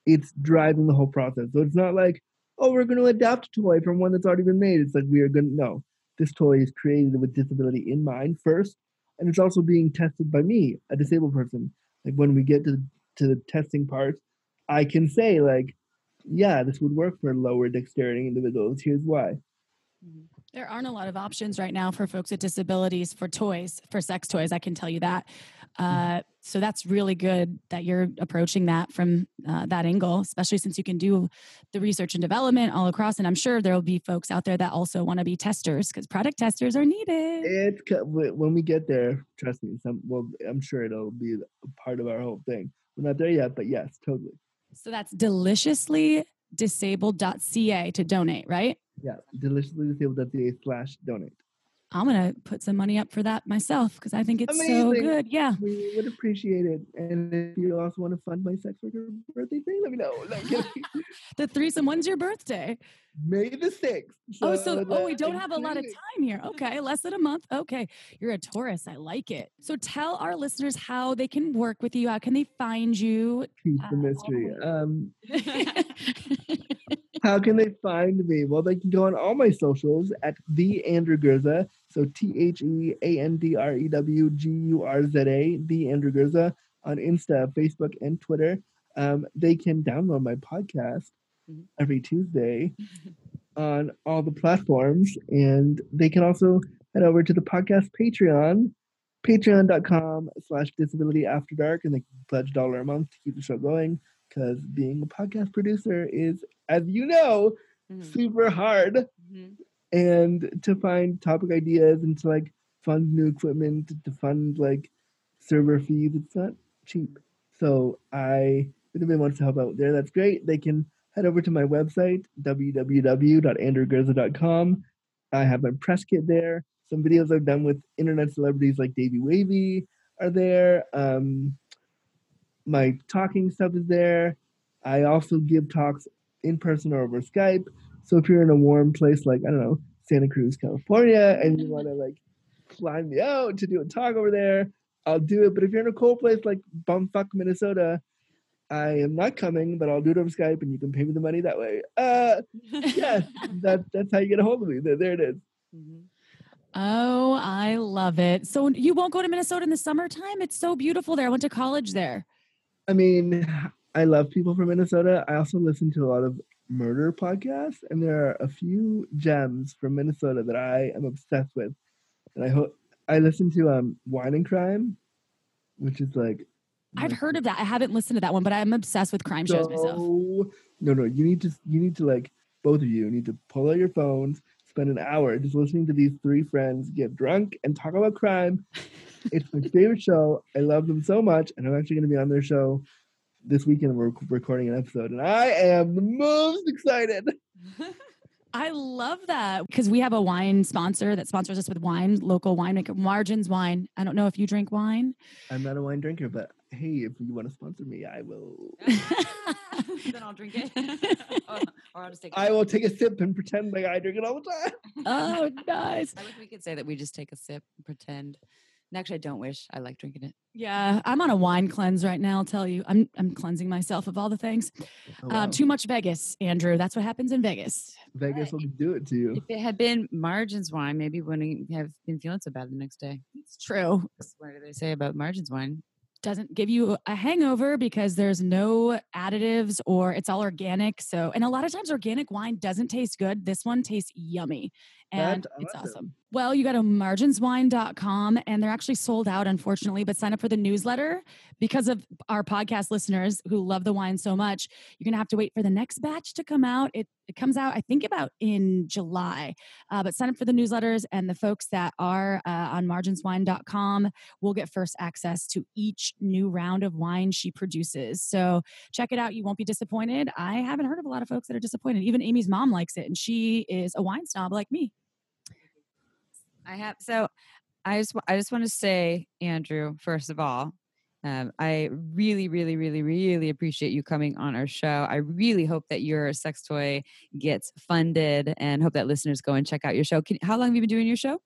it's driving the whole process. So it's not like oh we're going to adapt a toy from one that's already been made. It's like we are going to no. This toy is created with disability in mind first and it's also being tested by me a disabled person. Like when we get to to the testing part i can say like yeah this would work for lower dexterity individuals. Here's why mm-hmm. There aren't a lot of options right now for folks with disabilities for toys, for sex toys. I can tell you that. Uh, so that's really good that you're approaching that from uh, that angle, especially since you can do the research and development all across. And I'm sure there will be folks out there that also want to be testers because product testers are needed. It's when we get there. Trust me. Some well, I'm sure it'll be a part of our whole thing. We're not there yet, but yes, totally. So that's deliciouslydisabled.ca to donate, right? Yeah, deliciouslydisabled.ca slash donate. I'm gonna put some money up for that myself because I think it's so good. Yeah. We would appreciate it. And if you also want to fund my sex worker birthday thing, let me know. No, The threesome. When's your birthday? May the sixth. Oh, so oh, we don't have a lot of time here. Okay, less than a month. Okay, you're a Taurus. I like it. So tell our listeners how they can work with you. How can they find you? Keep Uh, the mystery. Um, how can they find me? Well, they can go on all my socials at the Andrew Gurza. So T H E A N D R E W G U R Z A, the Andrew Gurza on Insta, Facebook, and Twitter. Um, they can download my podcast Mhm. every Tuesday on all the platforms, and they can also head over to the podcast Patreon, patreon.com slash disability after dark, and they can pledge a dollar a month to keep the show going. Because being a podcast producer is, as you know, Mhm. super hard Mhm. and to find topic ideas and to like fund new equipment to fund like server fees it's not cheap. So i if anybody wants to help out there that's great. They can head over to my website www.andrewgurza.com i have my press kit there. Some videos i've done with internet celebrities like Davey Wavey are there. Um, my talking stuff is there. I also give talks in person or over skype so if you're in a warm place like I don't know Santa Cruz, California, and you want to like fly me out to do a talk over there, I'll do it. But if you're in a cold place like bumfuck Minnesota, I am not coming, but I'll do it over Skype, and you can pay me the money that way. Uh, yes, that that's how you get a hold of me. There, there it is. Mhm. Oh, I love it. So you won't go to Minnesota in the summertime? It's so beautiful there. I went to college there. I mean, I love people from Minnesota. I also listen to a lot of murder podcasts, and there are a few gems from Minnesota that I am obsessed with. And I hope I listen to um Wine and Crime, which is like I've heard of that. I haven't listened to that one, but I'm obsessed with crime shows myself. so- No, no, you need to you need to like both of you need to pull out your phones, spend an hour just listening to these three friends get drunk and talk about crime. it's my favorite show. I love them so much, and I'm actually going to be on their show this weekend. We're recording an episode, and I am the most excited. I love that because we have a wine sponsor that sponsors us with wine, local winemaker, Margins Wine. I don't know if you drink wine. I'm not a wine drinker, but hey, if you want to sponsor me, I will. then I'll drink it. or, or I'll just take I will take a sip and pretend like I drink it all the time. oh, nice. I wish we could say that we just take a sip and pretend. And actually, I don't wish. I like drinking it. Yeah, I'm on a wine cleanse right now. I'll tell you, I'm I'm cleansing myself of all the things. Oh, wow. Um, too much Vegas, Andrew. That's what happens in Vegas. Vegas will do it to you. If it had been margins wine, maybe wouldn't have been feeling so bad the next day. It's true. What do they say about margins wine? Doesn't give you a hangover because there's no additives or it's all organic. So, and a lot of times organic wine doesn't taste good. This one tastes yummy and it's awesome. awesome. Well, you go to marginswine.com and they're actually sold out, unfortunately, but sign up for the newsletter because of our podcast listeners who love the wine so much. You're going to have to wait for the next batch to come out. It, it comes out, I think, about in July. Uh, but sign up for the newsletters, and the folks that are uh, on marginswine.com will get first access to each new round of wine she produces. So check it out. You won't be disappointed. I haven't heard of a lot of folks that are disappointed. Even Amy's mom likes it, and she is a wine snob like me. I have so I just I just want to say, Andrew, first of all, um, I really, really, really, really appreciate you coming on our show. I really hope that your sex toy gets funded, and hope that listeners go and check out your show. Can, how long have you been doing your show?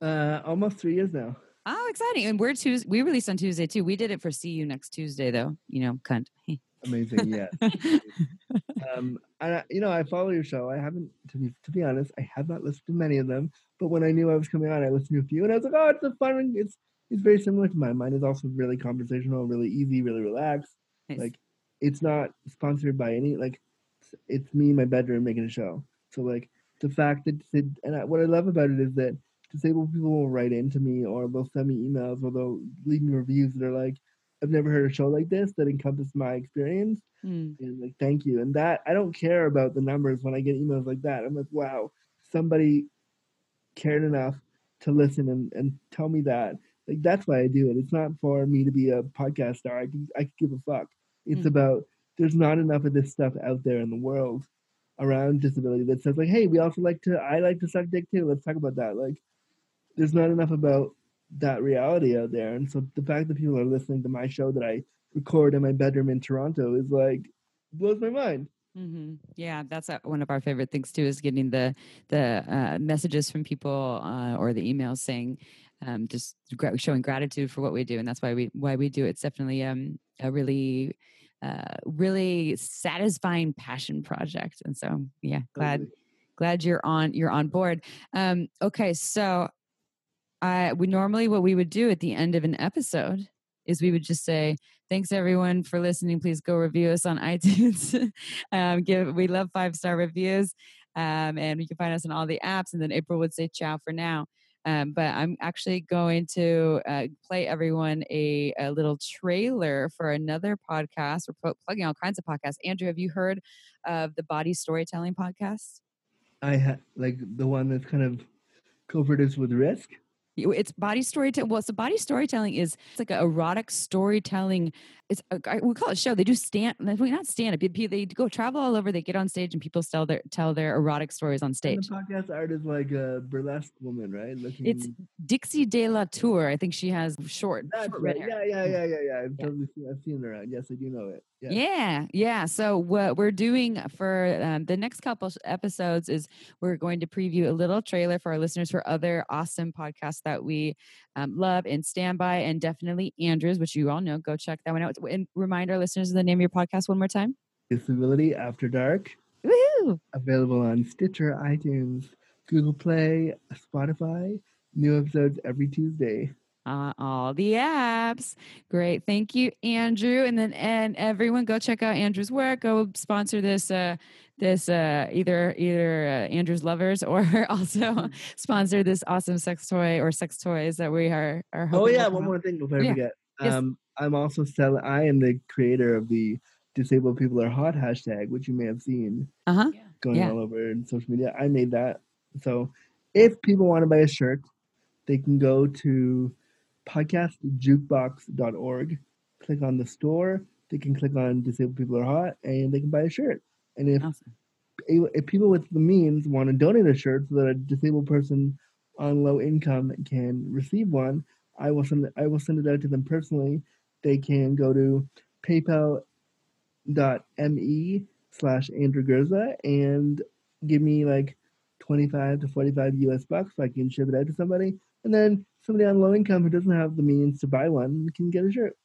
Uh, almost three years now. Oh, exciting! And we're Tuesday. We released on Tuesday too. We did it for See You next Tuesday, though. You know, cunt. Amazing, yeah. um, I, you know, I follow your show. I haven't, to be to be honest, I have not listened to many of them. But when I knew I was coming on, I listened to a few, and I was like, oh, it's a fun. It's it's very similar to mine. Mine is also really conversational, really easy, really relaxed. Nice. Like, it's not sponsored by any like. It's, it's me in my bedroom making a show. So like the fact that that- and I, what I love about it is that disabled people will write into me or they'll send me emails or they'll leave me reviews that are like, I've never heard a show like this that encompass my experience. Hmm. and like thank you. And that i don't care about the numbers when i get emails like that. I'm like wow somebody cared enough to listen and, and tell me that. Like that's why i do it. It's not for me to be a podcast star. I can i can give a fuck. It's Mhm. about there's not enough of this stuff out there in the world around disability that says like hey we also like to i like to suck dick too. Let's talk about that. Like there's not enough about that reality out there and so the fact that people are listening to my show that i record in my bedroom in Toronto is like blows my mind. hmm Yeah, that's uh, one of our favorite things too is getting the the uh, messages from people uh, or the emails saying um, just gra- showing gratitude for what we do, and that's why we why we do it. It's definitely um, a really uh, really satisfying passion project, and so yeah, glad Totally. glad you're on you're on board. Um, okay, so I normally what we would do at the end of an episode is we would just say thanks everyone for listening. Please go review us on iTunes. um, give we love five star reviews, um, and you can find us on all the apps. And then April would say ciao for now. Um, but I'm actually going to uh, play everyone a, a little trailer for another podcast. We're pl- plugging all kinds of podcasts. Andrew, have you heard of the Body Storytelling podcast? I had like the one that's kind of co-produced with Risk. It's body storytelling. Well, so body storytelling is it's like an erotic storytelling. It's a, we call it a show. They do stand, well, not stand up. They, go travel all over. They get on stage and people tell their tell their erotic stories on And stage. the podcast art is like a burlesque woman, right? Looking It's Dixie De La Tour. I think she has short, short right. red hair. Yeah, yeah, yeah, yeah, yeah. I've Yeah. totally seen, I've seen her around. Yes, I do know it. Yeah. Yeah, yeah. So what we're doing for um, the next couple episodes is we're going to preview a little trailer for our listeners for other awesome podcasts that we um, love and stand by, and definitely Andrews, which you all know. Go check that one out. And remind our listeners of the name of your podcast one more time. Disability After Dark, Woohoo! available on Stitcher, iTunes, Google Play, Spotify. New episodes every Tuesday. Uh, all the apps. Great. Thank you, Andrew. And then and everyone go check out Andrew's work. Go sponsor this uh this uh either either uh, Andrew's lovers or also sponsor this awesome sex toy or sex toys that we are are Oh yeah, one more thing before Yeah. forget. Yes. Um, I'm also selling. I am the creator of the "Disabled People Are Hot" hashtag, which you may have seen Uh-huh. going Yeah. all over in social media. I made that. So if people want to buy a shirt, they can go to podcastjukebox.org, click on the store. They can click on "Disabled People Are Hot" and they can buy a shirt. And if Awesome. if people with the means want to donate a shirt so that a disabled person on low income can receive one, I will send it, I will send it out to them personally. They can go to paypal.me slash Andrew Gurza and give me like 25 to 45 US bucks so I can ship it out to somebody. And then somebody on low income who doesn't have the means to buy one can get a shirt.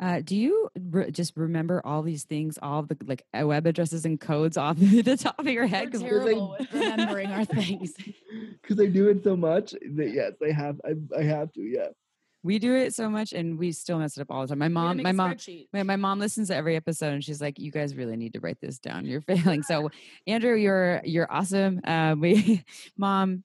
Uh, do you re- just remember all these things, all the like web addresses and codes off the top of your head? Because we're terrible with remembering our things. Because I do it so much that yes, I have. I, I have to. Yeah. We do it so much, and we still mess it up all the time. My mom, my mom, my, my mom listens to every episode, and she's like, "You guys really need to write this down. You're failing." So, Andrew, you're you're awesome. Uh, we, mom,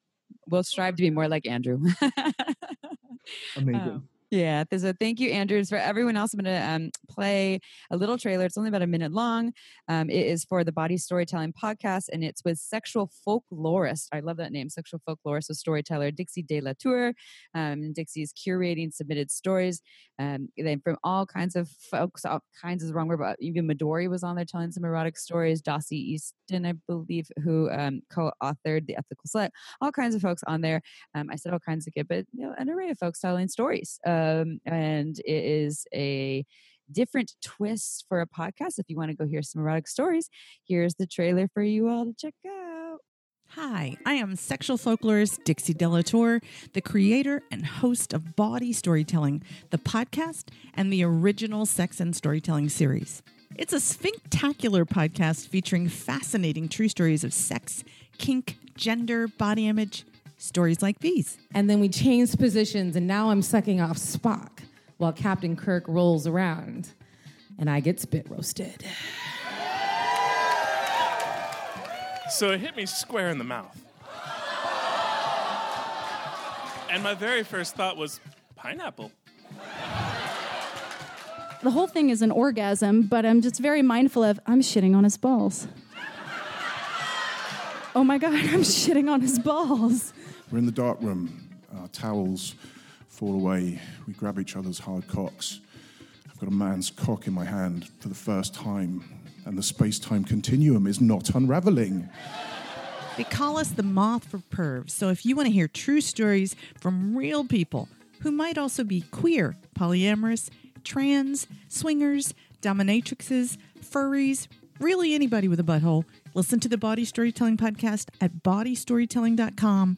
we'll strive to be more like Andrew. Amazing. Um, yeah. So thank you, Andrews. For everyone else, I'm going to um, play a little trailer. It's only about a minute long. Um, it is for the Body Storytelling podcast, and it's with sexual folklorist. I love that name, sexual folklorist, a storyteller, Dixie De La Tour. Um, is curating submitted stories um, then from all kinds of folks, all kinds is wrong word, but even Midori was on there telling some erotic stories. Dossie Easton, I believe, who um, co-authored The Ethical Slut. All kinds of folks on there. Um, I said all kinds of good, but you know, an array of folks telling stories. Um, and it is a different twist for a podcast. If you want to go hear some erotic stories, here's the trailer for you all to check out. Hi, I am sexual folklorist Dixie De La Tour, the creator and host of Body Storytelling, the podcast, and the original sex and storytelling series. It's a sphinctacular podcast featuring fascinating true stories of sex, kink, gender, body image, stories like these. And then we changed positions, and now I'm sucking off Spock while Captain Kirk rolls around, and I get spit roasted. So it hit me square in the mouth. And my very first thought was pineapple. The whole thing is an orgasm, but I'm just very mindful of I'm shitting on his balls. Oh my God, I'm shitting on his balls. We're in the dark room. Our towels fall away. We grab each other's hard cocks. I've got a man's cock in my hand for the first time, and the space time continuum is not unraveling. They call us the moth for pervs. So if you want to hear true stories from real people who might also be queer, polyamorous, trans, swingers, dominatrixes, furries, really anybody with a butthole, listen to the Body Storytelling Podcast at bodystorytelling.com